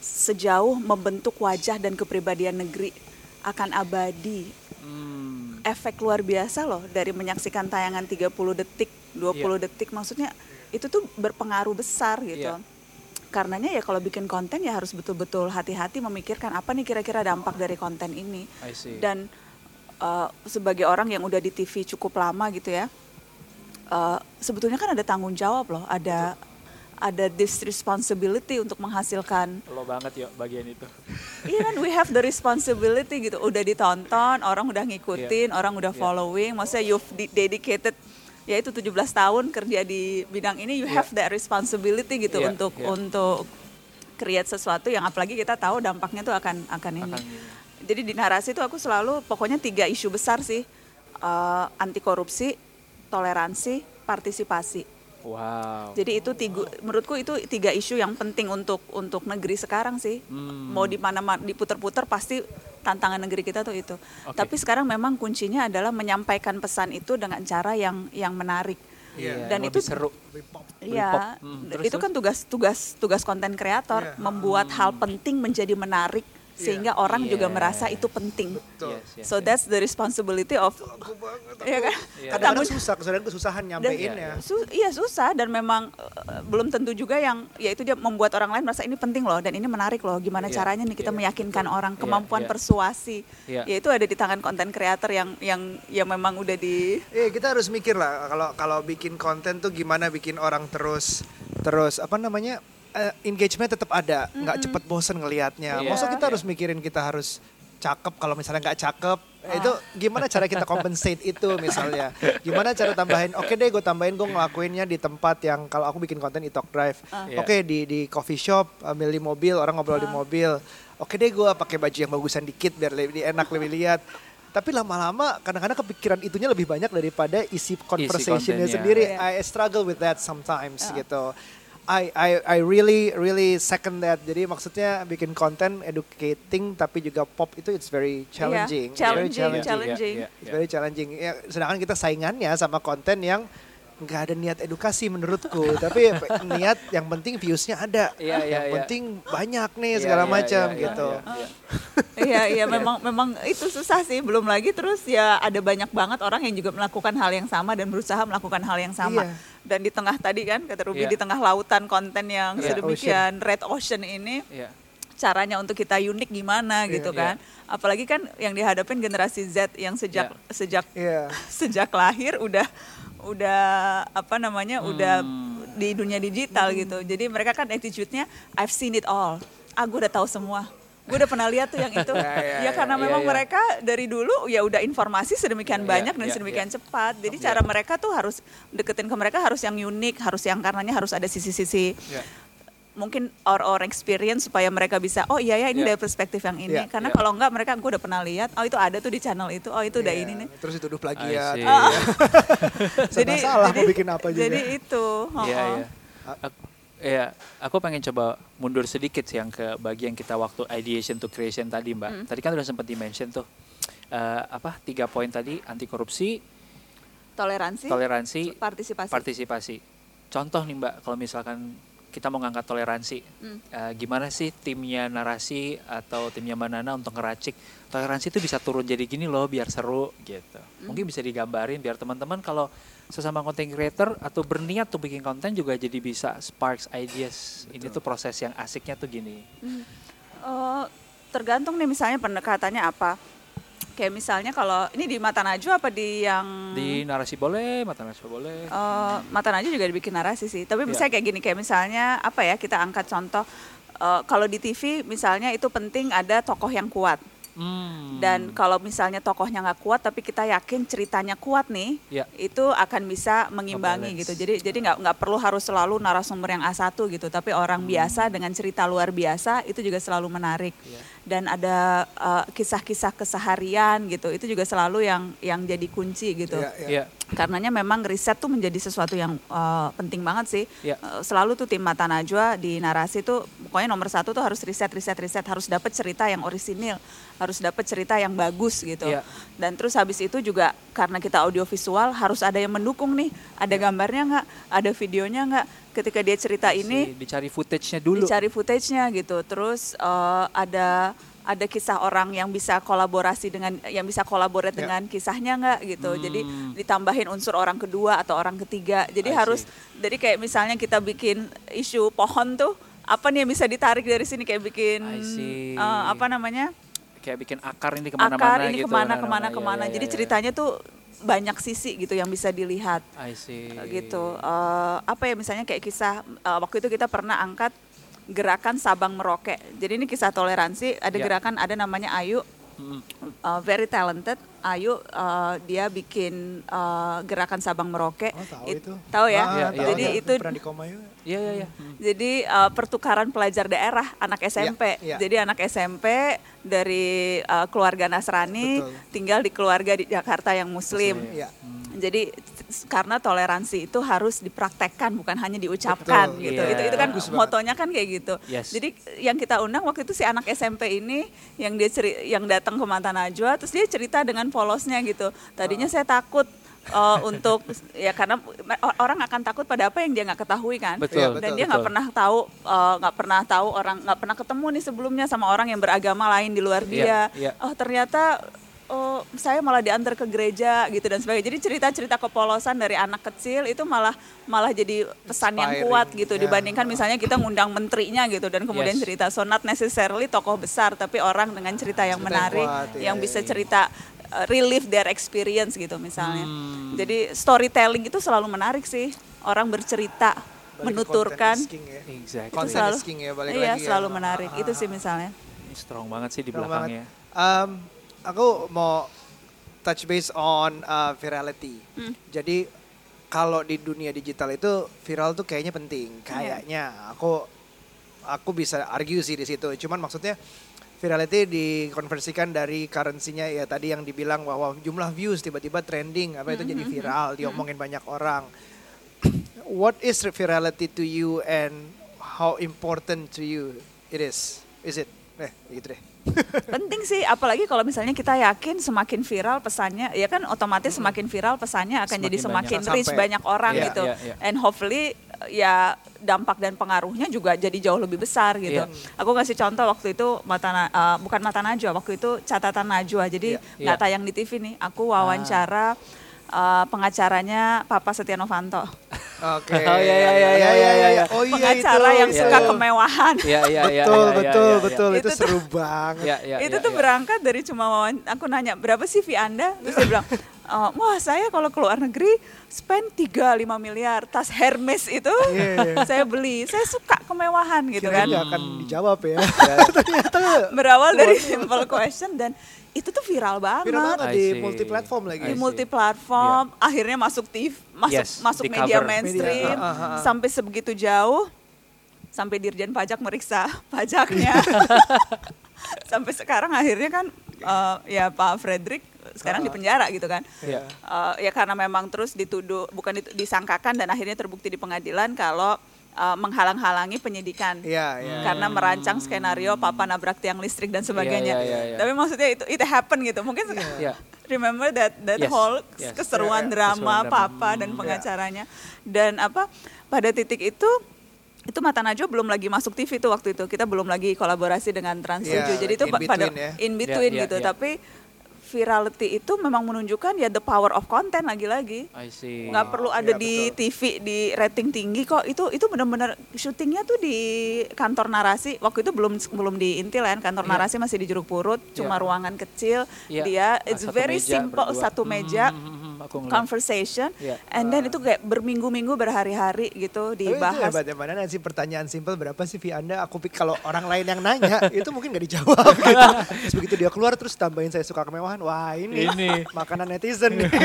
sejauh membentuk wajah dan kepribadian negeri akan abadi. Hmm, Efek luar biasa loh dari menyaksikan tayangan 30 detik, 20 detik maksudnya itu tuh berpengaruh besar gitu. Iya. Karenanya ya kalau bikin konten ya harus betul-betul hati-hati memikirkan apa nih kira-kira dampak dari konten ini. Dan uh, sebagai orang yang udah di TV cukup lama gitu ya uh, sebetulnya kan ada tanggung jawab loh ada ada this responsibility untuk menghasilkan lo banget ya bagian itu. iya kan we have the responsibility gitu. Udah ditonton orang udah ngikutin orang udah Iya. following maksudnya you've de- dedicated ya itu 17 tahun kerja di bidang ini you Iya. have that responsibility gitu Iya, untuk iya. untuk create sesuatu yang apalagi kita tahu dampaknya tuh akan akan ini Akan ini. jadi di narasi itu aku selalu pokoknya tiga isu besar sih Eh, anti korupsi toleransi partisipasi Wow. jadi itu tiga, menurutku itu tiga isu yang penting untuk untuk negeri sekarang sih. Hmm. Mau di mana ma- diputer-puter pasti tantangan negeri kita tuh itu. Oke. Tapi sekarang memang kuncinya adalah menyampaikan pesan itu dengan cara yang yang menarik. Iya, Dan itu seru. Iya. Hmm, terus, itu kan tugas tugas tugas konten kreator Iya. membuat hal penting menjadi menarik sehingga orang juga Iya. merasa itu penting. Betul. Yes, yes, So yes. that's the responsibility of Aku banget. Iya kan? Iya. Kadang-kadang susah, kesusahan kesusahan Dan- nyampein Iya, ya. Su- iya susah dan memang eh, belum tentu juga yang ya itu dia membuat orang lain merasa ini penting loh dan ini menarik loh gimana Iya, caranya nih kita iya, meyakinkan orang Iya, kemampuan iya. persuasi Iya. ya itu ada di tangan konten kreator yang yang yang memang udah di Eh kita harus mikir lah kalau kalau bikin konten tuh gimana bikin orang terus terus apa namanya eh, engagement tetap ada, nggak cepet bosen ngelihatnya. Iya. Maksudnya kita Iya. harus mikirin kita harus cakep kalau misalnya nggak cakep eh, itu gimana cara kita compensate itu misalnya gimana cara tambahin oke deh gue tambahin gue ngelakuinnya di tempat yang kalau aku bikin konten di Talk Drive Iya. oke di di coffee shop ambil di mobil orang ngobrol di mobil oke deh gue pakai baju yang bagusan dikit biar lebih enak lebih lihat tapi lama-lama kadang-kadang kepikiran itunya lebih banyak daripada isi conversationnya kontennya. sendiri Iya. I struggle with that sometimes Ya. gitu I I I really really second that. Jadi maksudnya bikin konten educating tapi juga pop itu it's very challenging. Iya, challenging, Very challenging. challenging. Iya, It's iya. very challenging. Ya, sedangkan kita saingannya sama konten yang nggak ada niat edukasi menurutku, tapi niat yang penting viewsnya ada. Iya, iya, yang iya. penting banyak nih Iya, segala iya, macam iya, iya, gitu. iya, iya. Iya iya memang memang itu susah sih belum lagi terus ya ada banyak banget orang yang juga melakukan hal yang sama dan berusaha melakukan hal yang sama Iya. Dan di tengah tadi kan kata Ruby Iya. di tengah lautan konten yang Iya, sedemikian red ocean ini Iya. caranya untuk kita unik gimana Iya, gitu iya. kan apalagi kan yang dihadapin generasi Z yang sejak Iya. sejak Iya. sejak lahir udah udah apa namanya udah Hmm. di dunia digital gitu jadi mereka kan attitude-nya I've seen it all ah gue udah tahu semua gue udah pernah lihat tuh yang itu Ya, ya, ya karena Iya, memang iya. mereka dari dulu ya udah informasi sedemikian Iya, banyak dan iya, sedemikian iya. cepat jadi Iya. cara mereka tuh harus deketin ke mereka harus yang unik harus yang karenanya harus ada sisi-sisi Iya. mungkin or or experience supaya mereka bisa oh iya ya ini Iya. dari perspektif yang ini Iya, karena iya. kalau enggak mereka gue udah pernah lihat oh itu ada tuh di channel itu oh itu udah Iya, ini nih Terus dituduh I plagiat. Ah. Serba salah mau bikin apa juga. jadi itu oh, Iya, oh. iya. Iya, aku pengen coba mundur sedikit sih yang ke bagian kita waktu ideation to creation tadi, Mbak. Hmm. Tadi kan udah sempat di-mention tuh. eh, apa tiga poin tadi anti korupsi, toleransi toleransi, partisipasi partisipasi. Contoh nih Mbak, kalau misalkan kita mau ngangkat toleransi, Hmm. eh, gimana sih timnya narasi atau timnya Manana untuk ngeracik toleransi itu bisa turun jadi gini loh biar seru gitu. Hmm. Mungkin bisa digambarin biar teman-teman kalau sesama content creator atau berniat tuh bikin konten juga jadi bisa sparks ideas. Ini tuh proses yang asiknya tuh gini. Eh, tergantung nih misalnya pendekatannya apa kayak misalnya kalau ini di mata najwa apa di yang Di narasi boleh, mata narasi boleh. Eh, mata najwa juga dibikin narasi sih tapi Iya. misalnya kayak gini kayak misalnya apa ya kita angkat contoh eh, kalau di TV misalnya itu penting ada tokoh yang kuat Hmm. dan kalau misalnya tokohnya nggak kuat tapi kita yakin ceritanya kuat nih Ya. itu akan bisa mengimbangi gitu jadi jadi nggak nggak perlu harus selalu narasumber yang A1 gitu tapi orang Hmm. biasa dengan cerita luar biasa itu juga selalu menarik Ya. Dan ada eh, kisah-kisah keseharian gitu itu juga selalu yang yang jadi kunci gitu Iya, iya. Iya. karenanya memang riset tuh menjadi sesuatu yang eh, penting banget sih. Ya. Eh, selalu tuh tim Mata Najwa di narasi tuh pokoknya nomor satu tuh harus riset, riset, riset, harus dapat cerita yang orisinil, harus dapat cerita yang bagus gitu. Ya. Dan terus habis itu juga karena kita audiovisual harus ada yang mendukung nih, ada gambarnya nggak, ada videonya nggak. Ketika dia cerita ini Si- dicari footage-nya dulu. dicari footage-nya gitu. Terus eh, ada ada kisah orang yang bisa kolaborasi dengan yang bisa kolaborate Ya. dengan kisahnya nggak gitu. Jadi Hmm. ditambahin unsur orang kedua atau orang ketiga. Jadi I harus see. jadi kayak misalnya kita bikin isu pohon tuh apa nih yang bisa ditarik dari sini kayak bikin eh, apa namanya? Kayak bikin akar ini ke mana-mana akar ini gitu. ke mana Nah, ke mana nah, ke mana. iya, iya, Jadi iya. ceritanya tuh banyak sisi gitu yang bisa dilihat I see. gitu. Eh, apa ya misalnya kayak kisah eh, waktu itu kita pernah angkat gerakan Sabang Merauke. Jadi ini kisah toleransi. Ada Ya. gerakan ada namanya Ayu, Mm. eh, very talented. Ayu eh, dia bikin eh, gerakan Sabang Merauke. Oh, tahu It- itu. Tahu ya? Ah, Iya, tahu, Jadi tahu. itu pernah di koma juga. Iya iya iya. Mm. jadi eh, pertukaran pelajar daerah anak SMP. iya. Jadi anak SMP dari eh, keluarga Nasrani Betul. tinggal di keluarga di Jakarta yang Muslim. Iya. Jadi s- karena toleransi itu harus dipraktekkan bukan hanya diucapkan Betul, gitu. iya. Itu itu kan Bagus banget. motonya kan kayak gitu. Yes. Jadi yang kita undang waktu itu si anak SMP ini yang dia ceri- yang datang ke Mata Najwa terus dia cerita dengan polosnya gitu. Tadinya saya takut uh, untuk ya karena orang akan takut pada apa yang dia nggak ketahui kan. Betul. Dan betul, dia nggak pernah tahu uh, nggak pernah tahu orang nggak pernah ketemu nih sebelumnya sama orang yang beragama lain di luar dia. Iya, iya. Oh ternyata oh saya malah diantar ke gereja gitu dan sebagainya. Jadi cerita-cerita kepolosan dari anak kecil itu malah malah jadi pesan yang Inspiring, kuat gitu ya. dibandingkan misalnya kita ngundang menterinya gitu dan kemudian Yes. cerita so not necessarily tokoh besar tapi orang dengan cerita yang Cerita yang menarik kuat, iya, yang iya, bisa iya. cerita uh, relive their experience gitu misalnya. Hmm. Jadi storytelling itu selalu menarik sih. Orang bercerita, Balik menuturkan. king ya. Exactly. Itu selalu king ya, balik iya, lagi ya. selalu menarik. Ah, Itu ah, sih misalnya. Ini strong banget sih di Strong belakangnya. Um, aku mau touch base on uh, virality. Hmm. Jadi kalau di dunia digital itu viral tuh kayaknya penting. Iya. Kayaknya aku aku bisa argue sih di situ. Cuman maksudnya virality dikonversikan dari currency-nya ya tadi yang dibilang bahwa jumlah views tiba-tiba trending apa itu jadi viral, diomongin banyak orang. what is virality to you and how important to you it is? Is it? Eh, gitu deh. Penting sih, apalagi kalau misalnya kita yakin semakin viral pesannya, ya kan otomatis semakin viral pesannya akan Semakin jadi semakin banyak. reach Sampai. banyak orang Iya, gitu. iya, iya. And hopefully ya dampak dan pengaruhnya juga jadi jauh lebih besar gitu. Iya. Aku kasih contoh waktu itu mata eh, bukan mata najwa, waktu itu catatan najwa. Jadi Iya, nggak iya. tayang di TV nih. Aku wawancara eh, pengacaranya Papa Setia Novanto. Oke. Oh, iya, iya, iya, iya, iya, iya. Oh iya Pengacara itu, yang itu. suka kemewahan. Iya iya iya. Betul, iya, betul, iya, iya, betul. iya. Itu, seru banget. Iya iya. itu iya, tuh iya. berangkat dari cuma wawan, aku nanya berapa sih fee anda terus dia bilang "Eh, wah saya kalau keluar negeri spend 3-5 miliar tas Hermes itu Iya, iya. saya beli saya suka kemewahan gitu Kirain kan akan dijawab ya. berawal dari simple question dan itu tuh viral banget. Viral banget. Di multi platform lagi. di multi platform akhirnya masuk TV masuk Yes, masuk di media cover. mainstream. Media, ah, ah. sampai sebegitu jauh sampai dirjen pajak meriksa pajaknya. Sampai sekarang akhirnya kan eh, ya Pak Frederick sekarang di penjara gitu kan. Iya. Eh, ya karena memang terus dituduh bukan disangkakan dan akhirnya terbukti di pengadilan kalau eh, menghalang-halangi penyidikan Iya, iya. karena merancang skenario papa nabrak tiang listrik dan sebagainya. iya, iya, iya. Tapi maksudnya itu it happen gitu. Mungkin Iya. remember that that Yes, whole yes. keseruan Iya, iya, drama keseruan drama. papa dan pengacaranya. Dan apa pada titik itu itu Mata Najwa belum lagi masuk TV tuh waktu itu. Kita belum lagi kolaborasi dengan Trans 7. Iya, Jadi itu in pa- pada between ya. in between Iya, iya, gitu. iya. Tapi virality itu memang menunjukkan ya the power of content lagi-lagi I see. nggak perlu ada iya, di betul. TV di rating tinggi kok itu itu benar-benar syutingnya tuh di kantor narasi waktu itu belum belum di Intil kan kantor Iya. narasi masih di Jeruk Purut cuma Iya. ruangan kecil Iya. dia it's satu very meja simple berdua. satu meja Hmm, hmm, hmm, aku ngeliat. conversation Iya. and then itu kayak berminggu-minggu berhari-hari gitu Tapi itu dibahas hebat ya, mana nanti pertanyaan simpel berapa sih fee Anda? Aku pikir kalau orang lain yang nanya itu mungkin nggak dijawab gitu. Terus begitu dia keluar terus tambahin saya suka kemewahan. Wah ini, Ini. makanan netizen nih.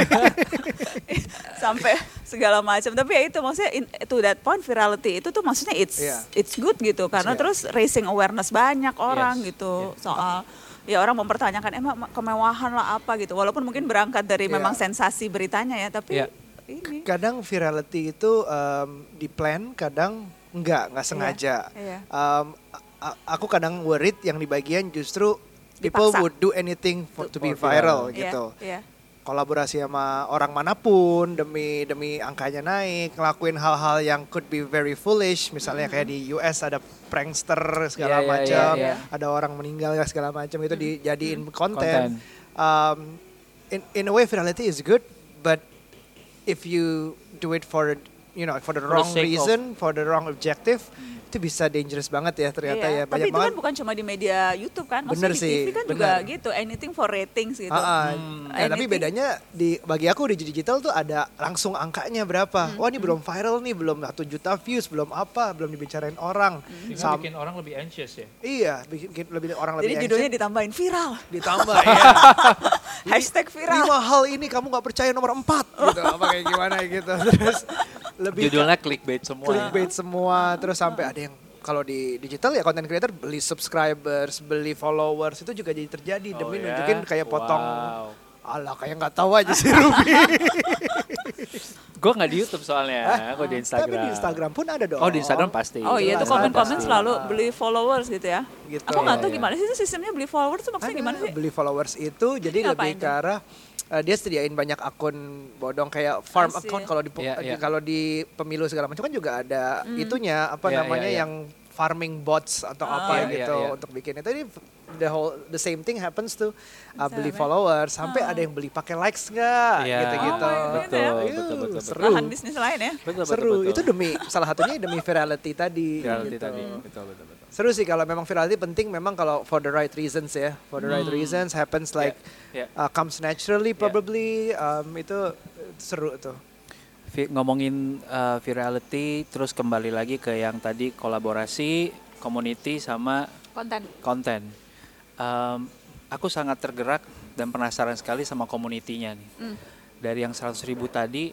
sampai segala macam tapi ya itu maksudnya in, to that point virality itu tuh maksudnya it's Iya. it's good gitu karena Iya. terus raising awareness banyak orang Yes, gitu soal ya orang mempertanyakan emang kemewahan lah apa gitu walaupun mungkin berangkat dari Iya. memang sensasi beritanya ya tapi Iya. ini kadang virality itu em, di plan, kadang enggak, nggak sengaja. Em, a- a- aku kadang worried yang di bagian justru people Dipaksa. would do anything for, to be viral viral. Iya, gitu. iya. Kolaborasi sama orang mana pun demi demi angkanya naik, ngelakuin hal-hal yang could be very foolish, misalnya kayak di US ada prankster segala iya, macam, iya, iya. ada orang meninggal ya segala macam itu dijadiin konten. Konten. Um, in in a way virality is good, but if you do it for you know for the For the wrong sake of- reason, for the wrong objective, itu bisa dangerous banget ya ternyata Iya, ya Tapi banyak itu kan banget. bukan cuma di media YouTube kan, Bener maksudnya di sih, TV kan juga bener. gitu, anything for ratings gitu. Ah, ah. Hmm. Ya, tapi bedanya di bagi aku di digital tuh ada langsung angkanya berapa. Hmm, Wah ini belum viral nih, belum satu juta views, belum apa, belum dibicarain orang. Hmm. Sam- bikin orang lebih anxious ya. iya, bikin lebih orang Jadi lebih judulnya anxious. ditambahin viral, ditambah ya. hashtag viral. Lima hal ini kamu nggak percaya nomor empat gitu, apa kayak gimana gitu. Terus lebih Judulnya clickbait semua. clickbait semua, terus sampai ada yang kalau di digital ya content creator beli subscribers, beli followers itu juga jadi terjadi Oh demi ya? nunjukin kayak potong Wow. Alah kayak nggak tahu aja sih Ruby. Gue nggak di YouTube soalnya, gue di Instagram. Tapi di Instagram pun ada dong. Oh di Instagram pasti. Oh iya tuh komen-komen selalu beli followers gitu ya. Gitu. Aku nggak tahu Iya, iya. gimana sih itu sistemnya beli followers tuh maksudnya Ada, gimana sih? Beli followers itu jadi ngapain lebih ke arah eh, dia sediain banyak akun bodong kayak farm see. account kalau di di- iya. kalau di pemilu segala macam kan juga ada Hmm. itunya apa Iya, namanya iya, iya. yang farming bots atau Oh. apa Iya, gitu iya, iya. untuk bikin itu ini the whole the same thing happens to uh, beli followers sampai ada yang beli pakai likes nggak Iya. gitu-gitu. Oh God. Betul, ya. Iya, betul, betul, betul. seru. Lahan bisnis lain ya. Betul, betul, Seru. betul. Itu demi salah satunya demi virality tadi. Reality gitu. tadi. Betul, betul, betul. Seru sih kalau memang virality penting memang kalau for the right reasons ya. For the right Hmm. reasons happens like Yeah. uh, comes naturally probably um, itu uh, seru tuh. Vi- ngomongin uh, virality, terus kembali lagi ke yang tadi kolaborasi, community sama Konten. konten. Um, aku sangat tergerak dan penasaran sekali sama komunitinya nih. Hmm. Dari yang 100 ribu tadi,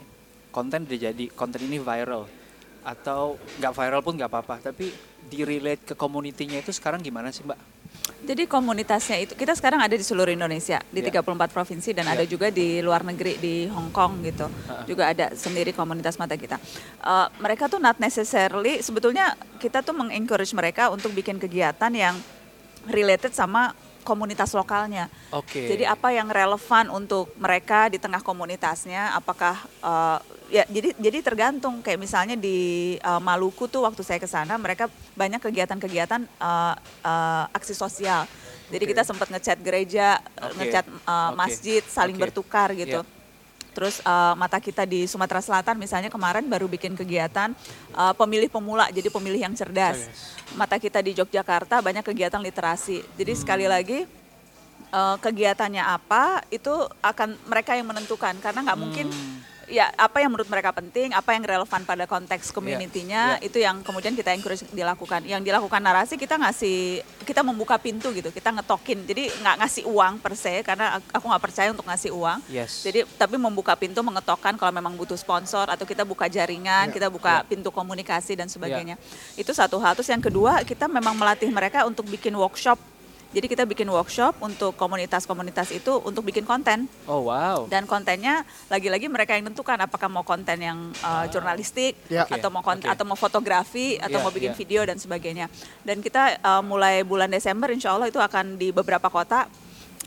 konten udah jadi konten ini viral atau nggak viral pun nggak apa-apa, tapi di relate ke komunitinya itu sekarang gimana sih mbak? Jadi komunitasnya itu kita sekarang ada di seluruh Indonesia di Yeah. 34 provinsi dan Yeah. ada juga di luar negeri di Hong Kong gitu. Juga ada sendiri komunitas mata kita. Eh, mereka tuh not necessarily sebetulnya kita tuh mengencourage mereka untuk bikin kegiatan yang related sama komunitas lokalnya. Oke. Jadi apa yang relevan untuk mereka di tengah komunitasnya? Apakah eh, ya jadi jadi tergantung kayak misalnya di eh, Maluku tuh waktu saya ke sana mereka banyak kegiatan-kegiatan eh, eh, aksi sosial. Jadi Oke. kita sempat ngecat gereja, Oke. ngecat eh, Oke. masjid, saling Oke. bertukar gitu. Iya. Terus eh, mata kita di Sumatera Selatan misalnya kemarin baru bikin kegiatan eh, pemilih pemula, jadi pemilih yang cerdas. Mata kita di Yogyakarta banyak kegiatan literasi. Jadi sekali lagi eh, kegiatannya apa itu akan mereka yang menentukan karena nggak mungkin ya apa yang menurut mereka penting, apa yang relevan pada konteks community-nya iya. itu yang kemudian kita encourage dilakukan. Yang dilakukan narasi kita ngasih kita membuka pintu gitu, kita ngetokin. Jadi nggak ngasih uang per se karena ak- aku nggak percaya untuk ngasih uang. Yes. Jadi tapi membuka pintu mengetokkan kalau memang butuh sponsor atau kita buka jaringan, Ya, kita buka ya. pintu komunikasi dan sebagainya. Itu satu hal. Terus yang kedua kita memang melatih mereka untuk bikin workshop. Jadi kita bikin workshop untuk komunitas-komunitas itu untuk bikin konten Oh wow. dan kontennya lagi-lagi mereka yang tentukan apakah mau konten yang uh, jurnalistik Ya. atau mau kont- Oke. atau mau fotografi atau Ya, mau bikin ya. video dan sebagainya. Dan kita uh, mulai bulan Desember insya Allah itu akan di beberapa kota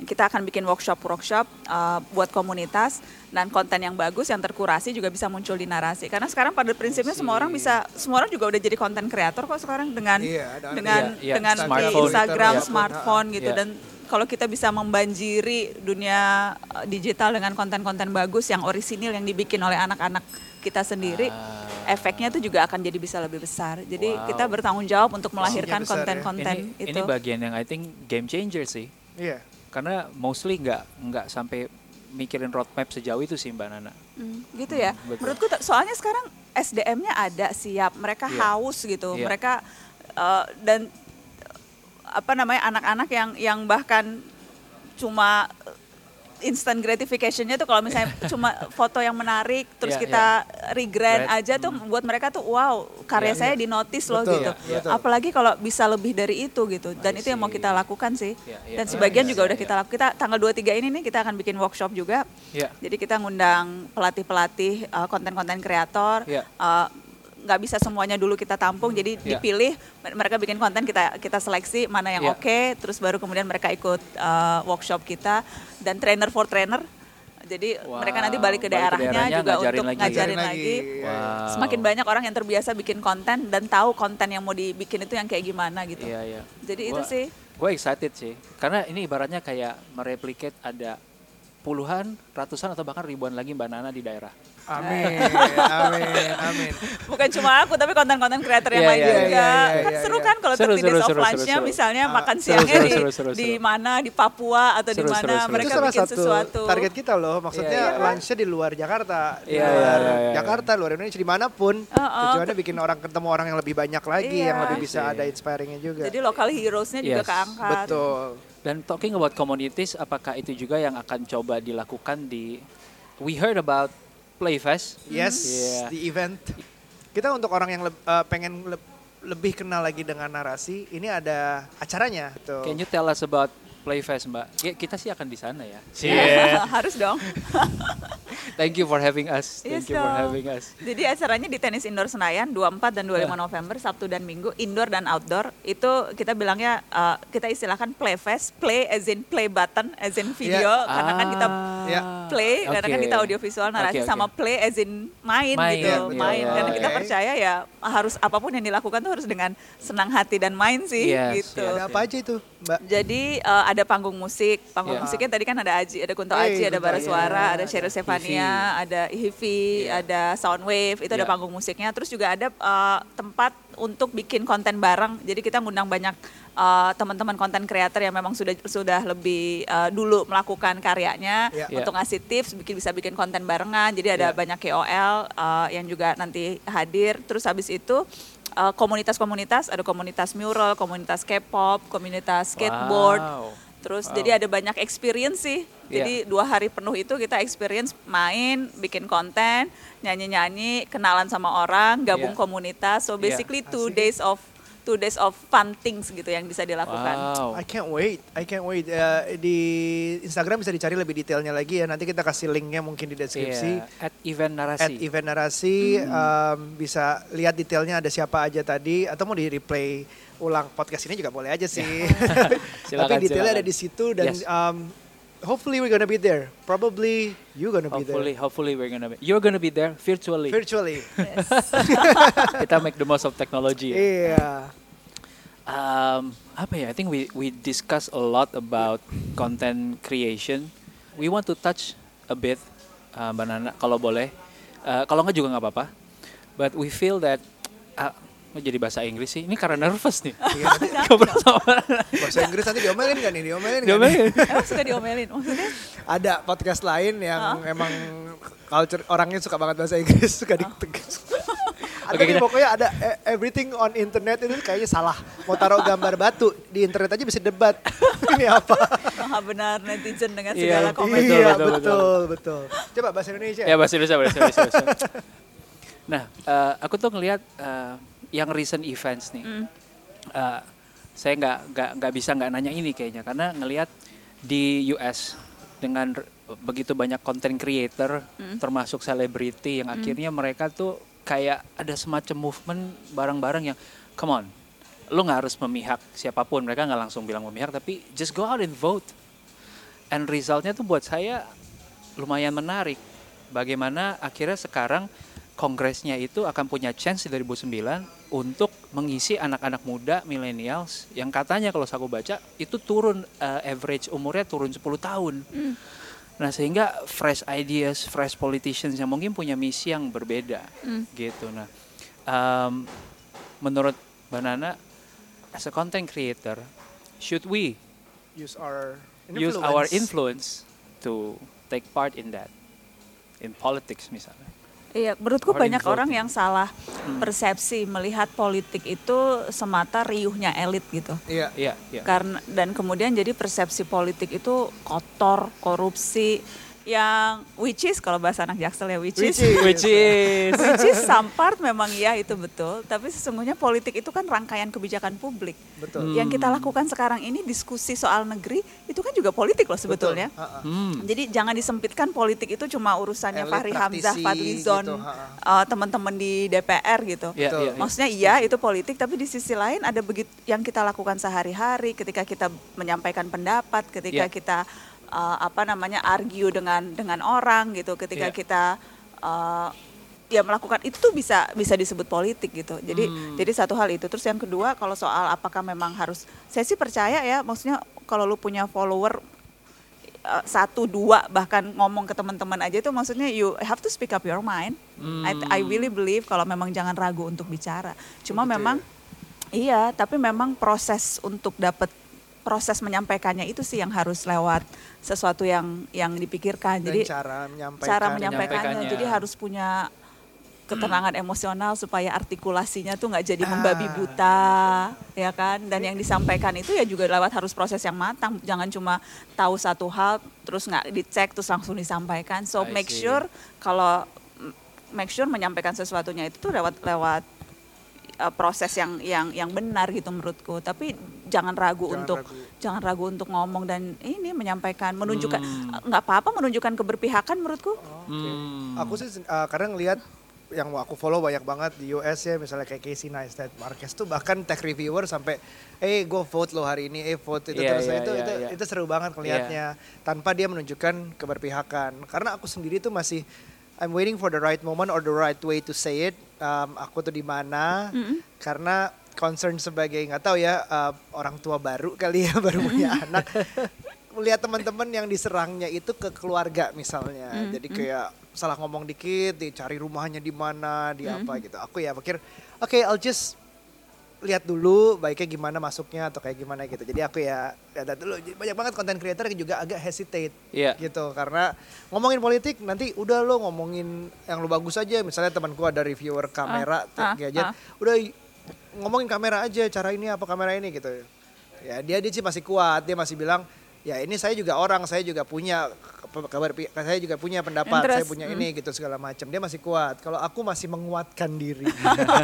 kita akan bikin workshop-workshop uh, buat komunitas dan konten yang bagus yang terkurasi juga bisa muncul di narasi. Karena sekarang pada prinsipnya semua orang bisa semua orang juga udah jadi konten kreator kok sekarang dengan Iya, dengan Iya, iya, dengan di smartphone. Instagram, Twitter, smartphone gitu Iya. dan kalau kita bisa membanjiri dunia uh, digital dengan konten-konten bagus yang orisinil yang dibikin oleh anak-anak kita sendiri, Ah. efeknya itu juga akan jadi bisa lebih besar. Jadi Wow. kita bertanggung jawab untuk melahirkan ya. konten-konten ini, itu. ini bagian yang I think game changer sih. Iya. Karena mostly nggak nggak sampai mikirin roadmap sejauh itu sih Mbak Nana. Hmm, gitu ya. betul. Menurutku soalnya sekarang SDM-nya ada siap, mereka Iya. haus gitu, Iya. mereka uh, dan apa namanya anak-anak yang yang bahkan cuma instant gratification-nya tuh kalau misalnya cuma foto yang menarik terus Iya, kita regrand Red, aja tuh buat mereka tuh wow karya Iya, saya di notice loh Betul, gitu. iya, betul. Apalagi kalau bisa lebih dari itu gitu. Dan I itu yang mau kita lakukan sih. Iya, iya. Dan Iya, sebagian iya, juga iya, udah iya. kita lakukan. Kita tanggal 23 ini nih kita akan bikin workshop juga. Iya. Jadi kita ngundang pelatih-pelatih uh, konten-konten kreator. Iya. Uh, nggak bisa semuanya dulu kita tampung, jadi Iya. dipilih mereka bikin konten kita kita seleksi mana yang Iya. oke, terus baru kemudian mereka ikut uh, workshop kita dan trainer for trainer. Jadi Wow, mereka nanti balik ke balik ke daerahnya, daerahnya, juga ngajarin untuk lagi. ngajarin lagi. lagi. Wow. Semakin banyak orang yang terbiasa bikin konten dan tahu konten yang mau dibikin itu yang kayak gimana gitu. Iya iya. Jadi itu sih. Gue excited sih, karena ini ibaratnya kayak mereplicate ada puluhan, ratusan atau bahkan ribuan lagi Mbak Nana di daerah. Amin, amin, amin. Bukan cuma aku tapi konten-konten kreator yang Iya, lain iya, juga. iya, Kan seru kan kalau Seru, 30 seru, of lunch-nya misalnya Ah, makan siangnya seru, di, seru, seru, di seru. mana di Papua atau di mana seru, seru. mereka bikin satu sesuatu. target kita loh. Maksudnya iya. lunchnya di luar Jakarta, di luar. Jakarta, luar Indonesia di mana pun. Uh, uh, Tujuannya bikin orang ketemu orang yang lebih banyak lagi, yang lebih bisa Iya. ada inspiringnya juga. Jadi lokal heroes-nya juga keangkat. Betul. Dan talking about communities, apakah itu juga yang akan coba dilakukan di We heard about Playfest. Yes, Iya. di event. Kita untuk orang yang leb- eh, pengen leb- lebih kenal lagi dengan narasi, ini ada acaranya. Gitu. Can you tell us about Playfest, Mbak? Ya, kita sih akan di sana ya. Harus dong. Thank you for having us. Yes, Thank you for having us. Jadi acaranya di tenis indoor Senayan 24 dan 25 Ah. November Sabtu dan Minggu indoor dan outdoor. Itu kita bilangnya uh, kita istilahkan play fest, play as in play button as in video karena kan kita Ya. play karena kan kita audiovisual narasi Oke, oke. sama play as in main, Main, gitu, iya, main iya, karena kita iya. percaya ya harus apa pun yang dilakukan tuh harus dengan senang hati dan main sih Yes, gitu. yes. Ada apa aja itu, Mbak? Jadi eh, ada panggung musik, panggung Iya. musiknya tadi kan ada Aji, ada Kunto Hey, Aji, ada Bara. Suara, Iya, ada ada Sheryl Stefania, ada Hivi, Iya. ada Soundwave, itu ada Iya. panggung musiknya. Terus juga ada eh, tempat untuk bikin konten bareng. Jadi kita ngundang banyak eh, teman-teman konten creator yang memang sudah sudah lebih eh, dulu melakukan karyanya Iya. Iya. untuk ngasih tips, bikin bisa bikin konten barengan. Jadi ada Iya. banyak KOL eh, yang juga nanti hadir. Terus habis itu eh, komunitas-komunitas, ada komunitas mural, komunitas K-pop, komunitas skateboard. Wow. Terus Wow. jadi ada banyak experience sih. Jadi Iya. dua hari penuh itu kita experience main, bikin konten, nyanyi-nyanyi, kenalan sama orang, gabung Iya. komunitas. So Iya. basically two Asik. days of two days of fun things gitu yang bisa dilakukan. Wow. I can't wait, I can't wait. Eh, di Instagram bisa dicari lebih detailnya lagi ya. Nanti kita kasih linknya mungkin di deskripsi. Iya, at event narasi. At event narasi em, bisa lihat detailnya ada siapa aja tadi atau mau di replay ulang podcast ini juga boleh aja sih. Silakan, Tapi detailnya silakan. ada di situ dan Yes. um, hopefully we're gonna be there. Probably you gonna be Hopefully, there. hopefully we're gonna be. You're gonna be there virtually. Virtually. Yes. Kita make the most of technology. ya. Iya. Um, apa ya? I think we we discuss a lot about content creation. We want to touch a bit, uh, Mbak Nana, kalau boleh. Uh, kalau nggak juga nggak apa-apa. But we feel that uh, mau jadi bahasa Inggris sih. Ini karena nervous nih. Iya, Ngobrol sama bahasa Inggris nanti diomelin kan nih? Diomelin? Diomelin. Emang suka diomelin maksudnya? Ada podcast lain yang emang culture orangnya suka banget bahasa Inggris, suka ditegas. Ada nih, kita- pokoknya ada e- everything on internet itu kayaknya salah. Mau taruh gambar batu di internet aja bisa debat. Ini apa? Maha benar netizen dengan Iya, segala betul, komen. betul, iya, betul, betul, betul, Coba bahasa Indonesia. ya bahasa Indonesia, bahasa Indonesia. bahasa Indonesia. Nah, eh, aku tuh ngelihat eh, yang recent events nih. Hmm. Eh, saya nggak nggak nggak bisa nggak nanya ini kayaknya karena ngelihat di US dengan begitu banyak content creator termasuk selebriti yang akhirnya mereka tuh kayak ada semacam movement barang-barang yang come on lu nggak harus memihak siapa pun. Mereka nggak langsung bilang memihak tapi just go out and vote. And resultnya tuh buat saya lumayan menarik. Bagaimana akhirnya sekarang kongresnya itu akan punya chance di 2009 untuk mengisi anak-anak muda millennials yang katanya kalau aku baca itu turun eh, average umurnya turun 10 tahun. Nah, sehingga fresh ideas, fresh politicians yang mungkin punya misi yang berbeda gitu. Nah, em, menurut Mbak Nana as a content creator, should we Use our use our influence to take part in that in politics misalnya Iya, menurutku Or banyak orang voting. yang salah Hmm. persepsi melihat politik itu semata riuhnya elit gitu. Iya. iya iya Karena dan kemudian jadi persepsi politik itu kotor, korupsi yang which is kalau bahasa anak Jaksel ya which is Which is. which is some part memang iya itu betul, tapi sesungguhnya politik itu kan rangkaian kebijakan publik. Betul. Yang kita lakukan sekarang ini diskusi soal negeri itu kan juga politik loh sebetulnya. Betul. Ha-ha. Hmm. Jadi jangan disempitkan politik itu cuma urusannya Elit, Fahri Hamzah, Fadlizon, gitu, uh, teman-teman di DPR gitu. Iya, Betul. iya, iya. Maksudnya iya itu politik, tapi di sisi lain ada begitu yang kita lakukan sehari-hari ketika kita menyampaikan pendapat, ketika Iya. kita uh, apa namanya argue dengan dengan orang gitu, ketika Iya. kita uh, ya melakukan itu bisa bisa disebut politik gitu. Jadi Hmm. jadi satu hal itu. Terus yang kedua kalau soal apakah memang harus saya sih percaya ya, maksudnya kalau lu punya follower uh, satu dua bahkan ngomong ke teman-teman aja itu maksudnya you have to speak up your mind. I, I really believe kalau memang jangan ragu untuk bicara. Cuma Begitu memang iya, tapi memang proses untuk dapat proses menyampaikannya itu sih yang harus lewat sesuatu yang yang dipikirkan. Dan Jadi cara menyampaikan. cara menyampaikannya. jadi harus punya ketenangan emosional supaya artikulasinya tuh nggak jadi membabi Ah, buta ya kan? Dan yang disampaikan itu ya juga lewat harus proses yang matang. Jangan cuma tahu satu hal terus nggak dicek terus langsung disampaikan. So I make see. sure kalau make sure menyampaikan sesuatunya itu tuh lewat lewat uh, proses yang yang yang benar gitu menurutku. Tapi jangan ragu Jangan untuk ragu. jangan ragu untuk ngomong dan ini menyampaikan menunjukkan Hmm. nggak apa-apa menunjukkan keberpihakan menurutku Hmm. Aku sih uh, kadang ngelihat yang aku follow banyak banget di US ya misalnya kayak Casey Neistat Marquez tuh bahkan tech reviewer sampai eh gue vote lo hari ini eh vote itu Iya, terus iya, itu iya, itu iya. itu seru banget ngelihatnya tanpa dia menunjukkan keberpihakan karena aku sendiri tuh masih I'm waiting for the right moment or the right way to say it Um, aku tuh di mana karena concern sebagai nggak tahu ya uh, orang tua baru kali ya baru punya anak melihat teman-teman yang diserangnya itu ke keluarga misalnya. Jadi kayak salah ngomong dikit, dicari rumahnya di mana, di apa gitu. Aku ya pikir, oke, I'll just lihat dulu baiknya gimana masuknya atau kayak gimana gitu. Jadi aku ya lihat dulu. Banyak banget konten creator yang juga agak hesitate Iya. gitu karena ngomongin politik nanti udah lo ngomongin yang lo bagus aja. Misalnya temanku ada reviewer kamera, Ah, tech gadget, ah. udah ngomongin kamera aja cara ini apa kamera ini gitu. Ya dia dia sih masih kuat, dia masih bilang ya ini saya juga orang, saya juga punya kabar saya juga punya pendapat, saya Interest, punya hmm. ini gitu segala macam. Dia masih kuat. Kalau aku masih menguatkan diri.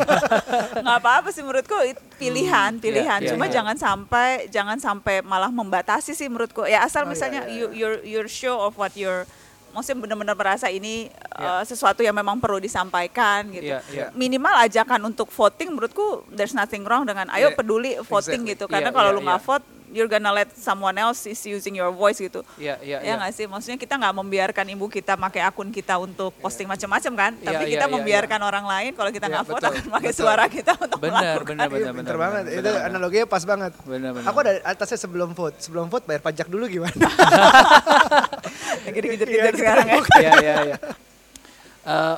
nggak apa-apa sih menurutku pilihan pilihan iya, cuma iya. jangan sampai jangan sampai malah membatasi sih menurutku ya asal Oh, iya, misalnya iya, you your your show of what your maksudnya benar-benar merasa ini Iya. uh, sesuatu yang memang perlu disampaikan gitu Iya, iya. minimal ajakan untuk voting menurutku there's nothing wrong dengan ayo Iya, peduli voting exactly. gitu karena Iya, kalau iya, lu nggak iya. vote you're gonna let someone else is using your voice gitu Iya, iya, ya nggak sih maksudnya kita nggak membiarkan ibu kita pakai akun kita untuk posting macam-macam kan Iya, tapi iya, kita iya, membiarkan orang lain kalau kita Iya, nggak vote betul, akan pakai betul. suara kita untuk Benar, melakukan benar, Iya, benar, benar, banget. benar, Itu benar. analoginya pas banget. Benar, benar. Aku ada atasnya sebelum vote. Sebelum vote bayar pajak dulu gimana? Lagi dikejar-kejar sekarang ya. Iya, iya, iya. Eh,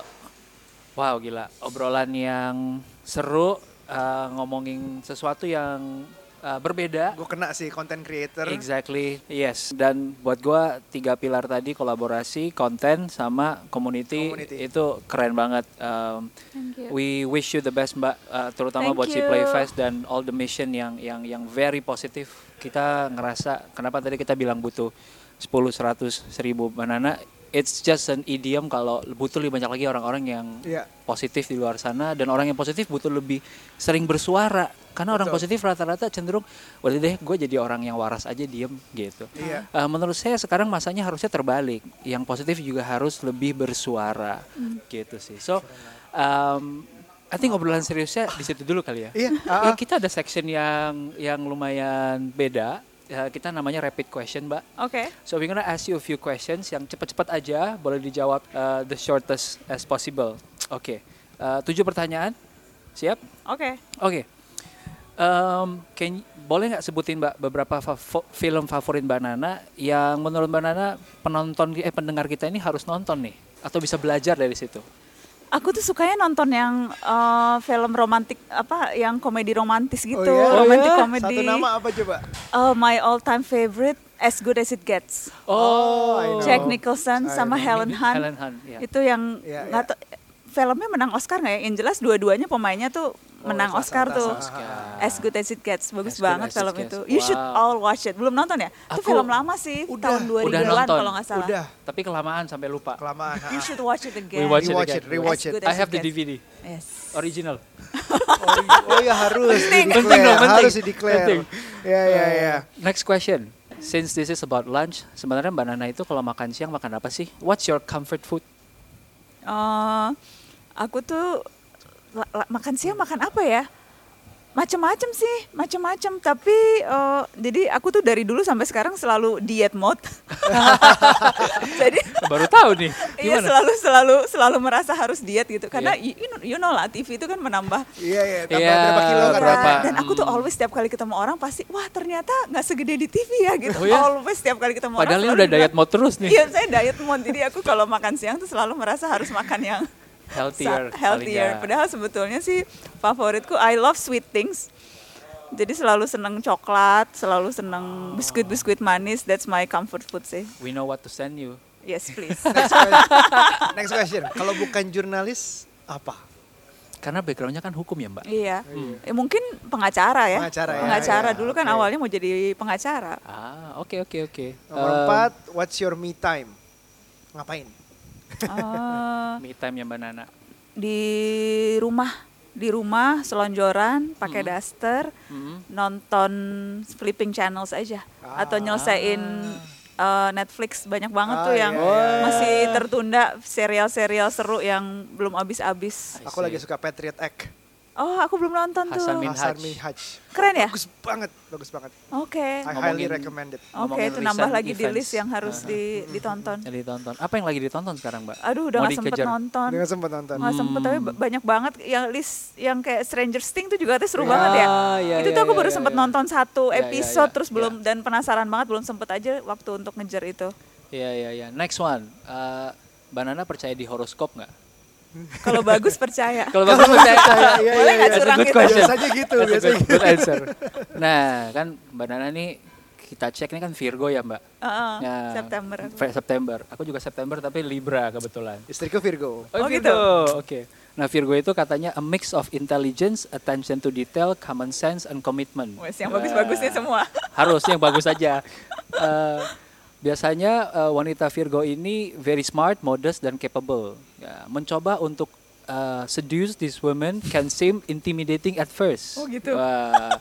wow, gila. Obrolan yang seru, eh, ngomongin sesuatu yang eh, berbeda. Gue kena sih content creator. Exactly, yes. Dan buat gua tiga pilar tadi kolaborasi, konten, sama community, Community. itu keren banget. Um, Thank you. we wish you the best mbak, uh, terutama Thank buat si you. Playfest dan all the mission yang yang yang very positif. Kita ngerasa kenapa tadi kita bilang butuh 10, 100, 1000 banana. It's just an idiom kalau butuh lebih banyak lagi orang-orang yang Iya. positif di luar sana dan orang yang positif butuh lebih sering bersuara karena orang Betul. positif rata-rata cenderung udah deh gue jadi orang yang waras aja diem gitu. Iya. Eh, menurut saya sekarang masanya harusnya terbalik. Yang positif juga harus lebih bersuara gitu sih. So um, I think obrolan seriusnya di situ dulu kali ya. Iya. Ya, ah, ah. kita ada section yang yang lumayan beda. Ya, kita namanya rapid question, Mbak. Oke. So we're gonna ask you a few questions yang cepat-cepat aja, boleh dijawab uh, the shortest as possible. Oke, Uh, tujuh pertanyaan, siap? Oke. Oke. Um, can- boleh nggak sebutin Mbak beberapa favo- film favorit Mbak Nana yang menurut Mbak Nana penonton eh pendengar kita ini harus nonton nih atau bisa belajar dari situ? Aku tuh sukanya nonton yang eh, film romantik apa yang komedi romantis gitu, iya? Oh, romantic iya? comedy. Satu nama apa coba? Oh, my all time favorite As Good as It Gets. Oh, I know. Jack Nicholson I sama know. Helen Hunt. Helen Hunt, ya. Itu yang Iya, nggak iya. tau- filmnya menang Oscar nggak ya? Yang jelas dua-duanya pemainnya tuh menang salah Oscar tuh. satu. As Good as It Gets, bagus As Good banget as film itu. You should Wow. all watch it. Belum nonton ya? itu Aku film lama sih, udah- tahun 2000-an nonton. kalau nggak salah. Udah Tapi kelamaan sampai lupa. kelamaan. You should watch it again. We watch it Rewatch again. it, rewatch it. I have the. DVD Yes. original. Oh, iya- oh ya harus Penting. dong, penting. harus di declare. Penting. Ya ya ya. Next question. Since this is about lunch, sebenarnya Mbak Nana itu kalau makan siang makan apa sih? What's your comfort food? Eh, aku tuh makan siang makan apa ya? Macem-macem sih, macem-macem. Tapi eh, jadi aku tuh dari dulu sampai sekarang selalu diet mode. jadi Baru tahu nih. iya Gimana? selalu selalu selalu merasa harus diet gitu. Karena Iya. you, you know, you know lah TV itu kan menambah. Iya iya. Tambah Iya, berapa kilo kan? berapa? Dan aku tuh Hmm. always setiap kali ketemu orang pasti, wah ternyata nggak segede di TV ya gitu. Oh ya? Always setiap kali ketemu Padahal ini orang. udah selalu diet bilang, mode terus nih. Iya saya diet mode. Jadi aku kalau makan siang tuh selalu merasa harus makan yang Healthier. Healthier. Padahal sebetulnya sih favoritku I love sweet things. Jadi selalu seneng coklat, selalu seneng biskuit-biskuit manis. That's my comfort food sih. We know what to send you. Yes, please. Next question. Next question. Kalau bukan jurnalis apa? Karena backgroundnya kan hukum ya Mbak. iya. Ya, mungkin pengacara ya. Pengacara ya, Pengacara iya, dulu kan oke. awalnya mau jadi pengacara. Ah, oke oke oke. Nomor Um, empat, what's your me time? Ngapain? Eh, Me time ya Mbak Nana. di rumah, di rumah selonjoran, pakai Hmm. daster, Mm. nonton flipping channels aja atau Ah. nyelesain uh, Netflix banyak banget Ah, tuh yang iya, iya. masih tertunda serial-serial seru yang belum habis-habis. I Aku lagi suka Patriot Act. Oh, aku belum nonton Hasan tuh. Minhaj. Hasan Minhaj. Keren ya? Bagus banget, bagus banget. Oke. I highly Ngomongin- recommend it. Oke, ngomongin itu nambah lagi di events. list yang harus Ah. di, ditonton. Yang ditonton. Apa yang lagi ditonton sekarang Mbak? Aduh, udah gak sempet nonton. Dengan sempat nonton. Nggak sempet, tapi Hmm. ba- banyak banget yang list yang kayak Stranger Things tuh juga tuh seru Iya. banget ya. Ah, iya, itu iya, tuh aku iya, baru iya, sempet iya. nonton satu episode terus belum dan penasaran banget belum sempet aja waktu untuk ngejar itu. Iya iya iya. Next one. Uh, Mbak Nana percaya di horoskop nggak? Kalau bagus percaya. Kalau bagus percaya. Iya, Boleh iya, nggak iya. curang gitu? question. Biasanya gitu, That's biasanya good, good answer. Nah, kan Mbak Nana nih kita cek ini kan Virgo ya Mbak. Heeh, Ya, September. aku. September. Aku juga September tapi Libra kebetulan. Istriku Virgo. Oh, gitu. gitu? Oke. Nah Virgo itu katanya a mix of intelligence, attention to detail, common sense, and commitment. Wes yang bagus-bagusnya Wah. semua. Harusnya yang bagus saja. Eh, biasanya eh, wanita Virgo ini very smart, modest dan capable. Ya, mencoba untuk eh, seduce this woman can seem intimidating at first. Oh, gitu. Wah,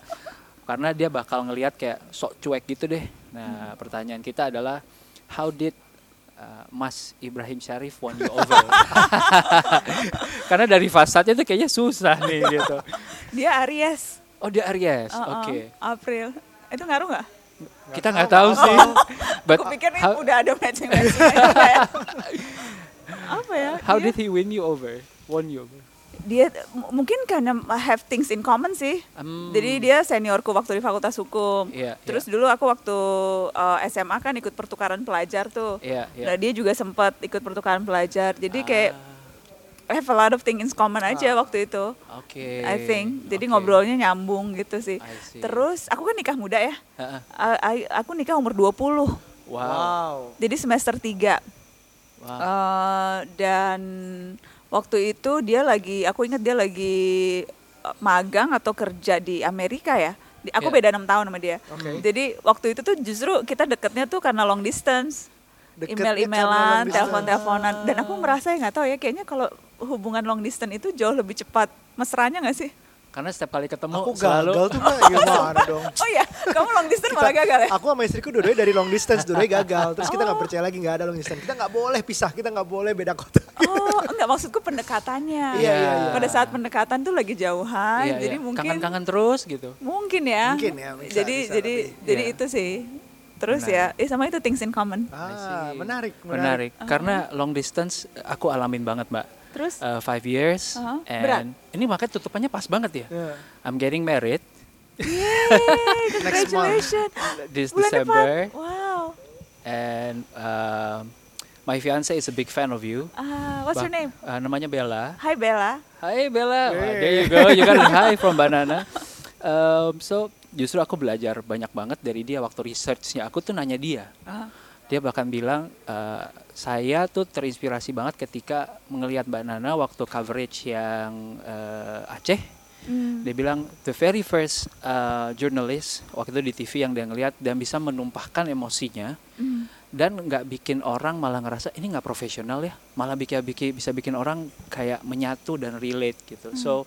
karena dia bakal ngelihat kayak sok cuek gitu deh. Nah, pertanyaan kita adalah how did uh, Mas Ibrahim Syarif won you over? karena dari fasadnya tuh kayaknya susah nih gitu. Dia Aries. Oh dia Aries, Uh-uh, oke. April. Itu ngaruh nggak? Kita nggak tahu sih. But Aku pikir nih how, udah ada matching-matching kayak. Apa ya? how dia, did he win you over? Won you over? dia mungkin karena have things in common sih. Hmm. Jadi dia seniorku waktu di Fakultas Hukum. Iya, Terus dulu aku waktu uh, SMA kan ikut pertukaran pelajar tuh. Iya, iya. Nah dia juga sempat ikut pertukaran pelajar. Jadi kayak Ah, have a lot of things in common aja waktu itu. Oke. I think. Jadi oke. ngobrolnya nyambung gitu sih. I see. Terus aku kan nikah muda ya. Heeh. Uh, I- aku nikah umur 20. Wow. Wow. Jadi semester 3. Wow. Eh, dan waktu itu dia lagi, aku ingat dia lagi eh, magang atau kerja di Amerika ya. Aku Iya. beda enam tahun sama dia. Oke. Jadi waktu itu tuh justru kita deketnya tuh karena long distance, email-emailan, telepon-teleponan. Dan aku merasa ya nggak tahu ya, kayaknya kalau hubungan long distance itu jauh lebih cepat mesranya nggak sih? Karena setiap kali ketemu Aku selalu gagal tuh mbak, gimana dong? Oh iya, kamu long distance malah gagal ya? Aku sama istriku dua-duanya dari long distance, dua-duanya gagal. Terus kita nggak percaya lagi nggak ada long distance. Kita nggak boleh pisah, kita nggak boleh beda kota. Oh, enggak maksudku pendekatannya. Iya, iya, iya. Pada saat pendekatan tuh lagi jauhan, Iya, jadi iya. mungkin kangen-kangen terus gitu. Mungkin ya. Mungkin ya, bisa, jadi bisa jadi lebih. jadi Iya. itu sih. Terus ya, eh sama itu things in common. Ah, menarik, Menarik. menarik. Karena long distance aku alamin banget, Mbak. Terus Uh, five years Uh-huh. and Berat. ini makanya tutupannya pas banget ya. Yeah. I'm getting married Yeay, month. congratulations. this Bulan December depan. Wow. and um, my fiance is a big fan of you. Ah, what's your name? uh, namanya Bella. Hi Bella. Hai Bella, Wah, Hey. there you go, you got a hi from Banana. Um, so justru aku belajar banyak banget dari dia waktu researchnya. Aku tuh nanya dia, Ah, dia bahkan bilang uh, saya tuh terinspirasi banget ketika melihat Mbak Nana waktu coverage yang uh, Aceh. hmm. Dia bilang the very first uh, journalist waktu itu di TV yang dia ngelihat dan bisa menumpahkan emosinya Hmm. dan nggak bikin orang malah ngerasa ini nggak profesional ya malah bikin, bikin bisa bikin orang kayak menyatu dan relate gitu so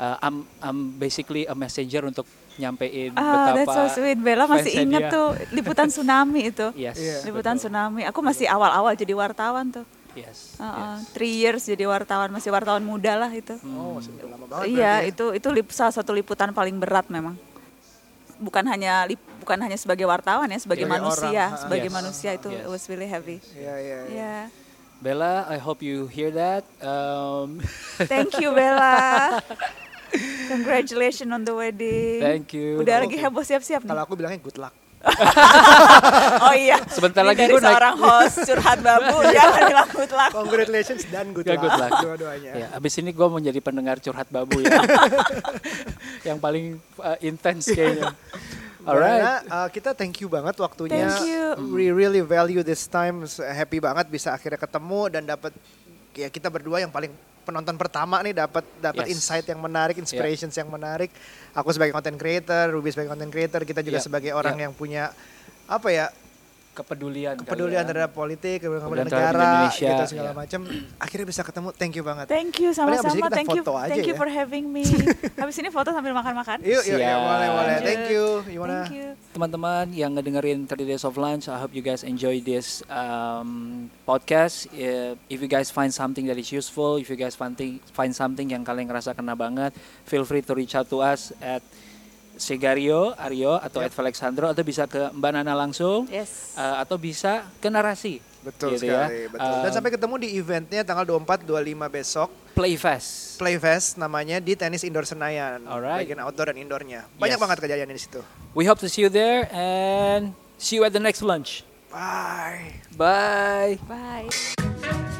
uh, I'm I'm basically a messenger untuk nyampein Ah, betapa that's so sweet. Bella masih dia. tuh liputan tsunami itu. yes Iya. Liputan betul. tsunami. Aku masih awal-awal jadi wartawan tuh. yes, Uh, yes. Three years jadi wartawan, masih wartawan muda lah itu. Oh, masih lama banget. Iya, berarti ya. itu itu lip, salah satu liputan paling berat memang. Bukan hanya lip, bukan hanya sebagai wartawan ya, sebagai Sebagai manusia, orang, sebagai Yes. manusia itu Yes. it was really heavy. Iya, iya, iya. Iya. Bella I hope you hear that um, Thank you Bella. Congratulations on the wedding. Thank you. Udah Oh, lagi heboh siap-siap nih. Kalau aku bilangnya good luck. Oh iya. Sebentar Ini lagi gua naik- seorang host curhat babu jangan bilang good luck. Congratulations dan good Ya, luck. good luck. Dua-duanya. Ya, abis ini gue mau jadi pendengar curhat babu ya. yang paling uh, intens kayaknya. Alright. Diana, uh, kita thank you banget waktunya. Thank you. We really value this time. Happy banget bisa akhirnya ketemu dan dapat ya kita berdua yang paling penonton pertama nih dapat dapat Yes. insight yang menarik, inspirations yang menarik. Aku sebagai content creator, Ruby sebagai content creator, kita juga Yeah. sebagai orang Yeah. yang punya apa ya Kepedulian. kali kepedulian ya. terhadap politik, kepedulian Kepedulian negara, Indonesia, gitu segala yeah. macam. Akhirnya bisa ketemu, thank you banget. Thank you sama-sama. Thank you. Thank you ya. for having me. Habis ini foto sambil makan-makan. Yuk, yuk, Siap. boleh, boleh. Thank you. You wanna? Thank you. Teman-teman yang ngedengerin 30 Days of Lunch, I hope you guys enjoy this um, podcast. Uh, If you guys find something that is useful, if you guys find, find something yang kalian ngerasa kena banget, feel free to reach out to us at Segario, Aryo, atau Yep. at Alexandro, atau bisa ke Mbak Nana langsung, Yes. uh, atau bisa ke narasi. Betul gitu ya. sekali, betul. Dan Um, sampai ketemu di eventnya tanggal 24 25 besok. Playfest. Playfest namanya di tenis indoor Senayan. Alright. Bagian outdoor dan indoornya. Banyak Yes. banget kejadian di situ. We hope to see you there and see you at the next lunch. Bye. Bye. Bye.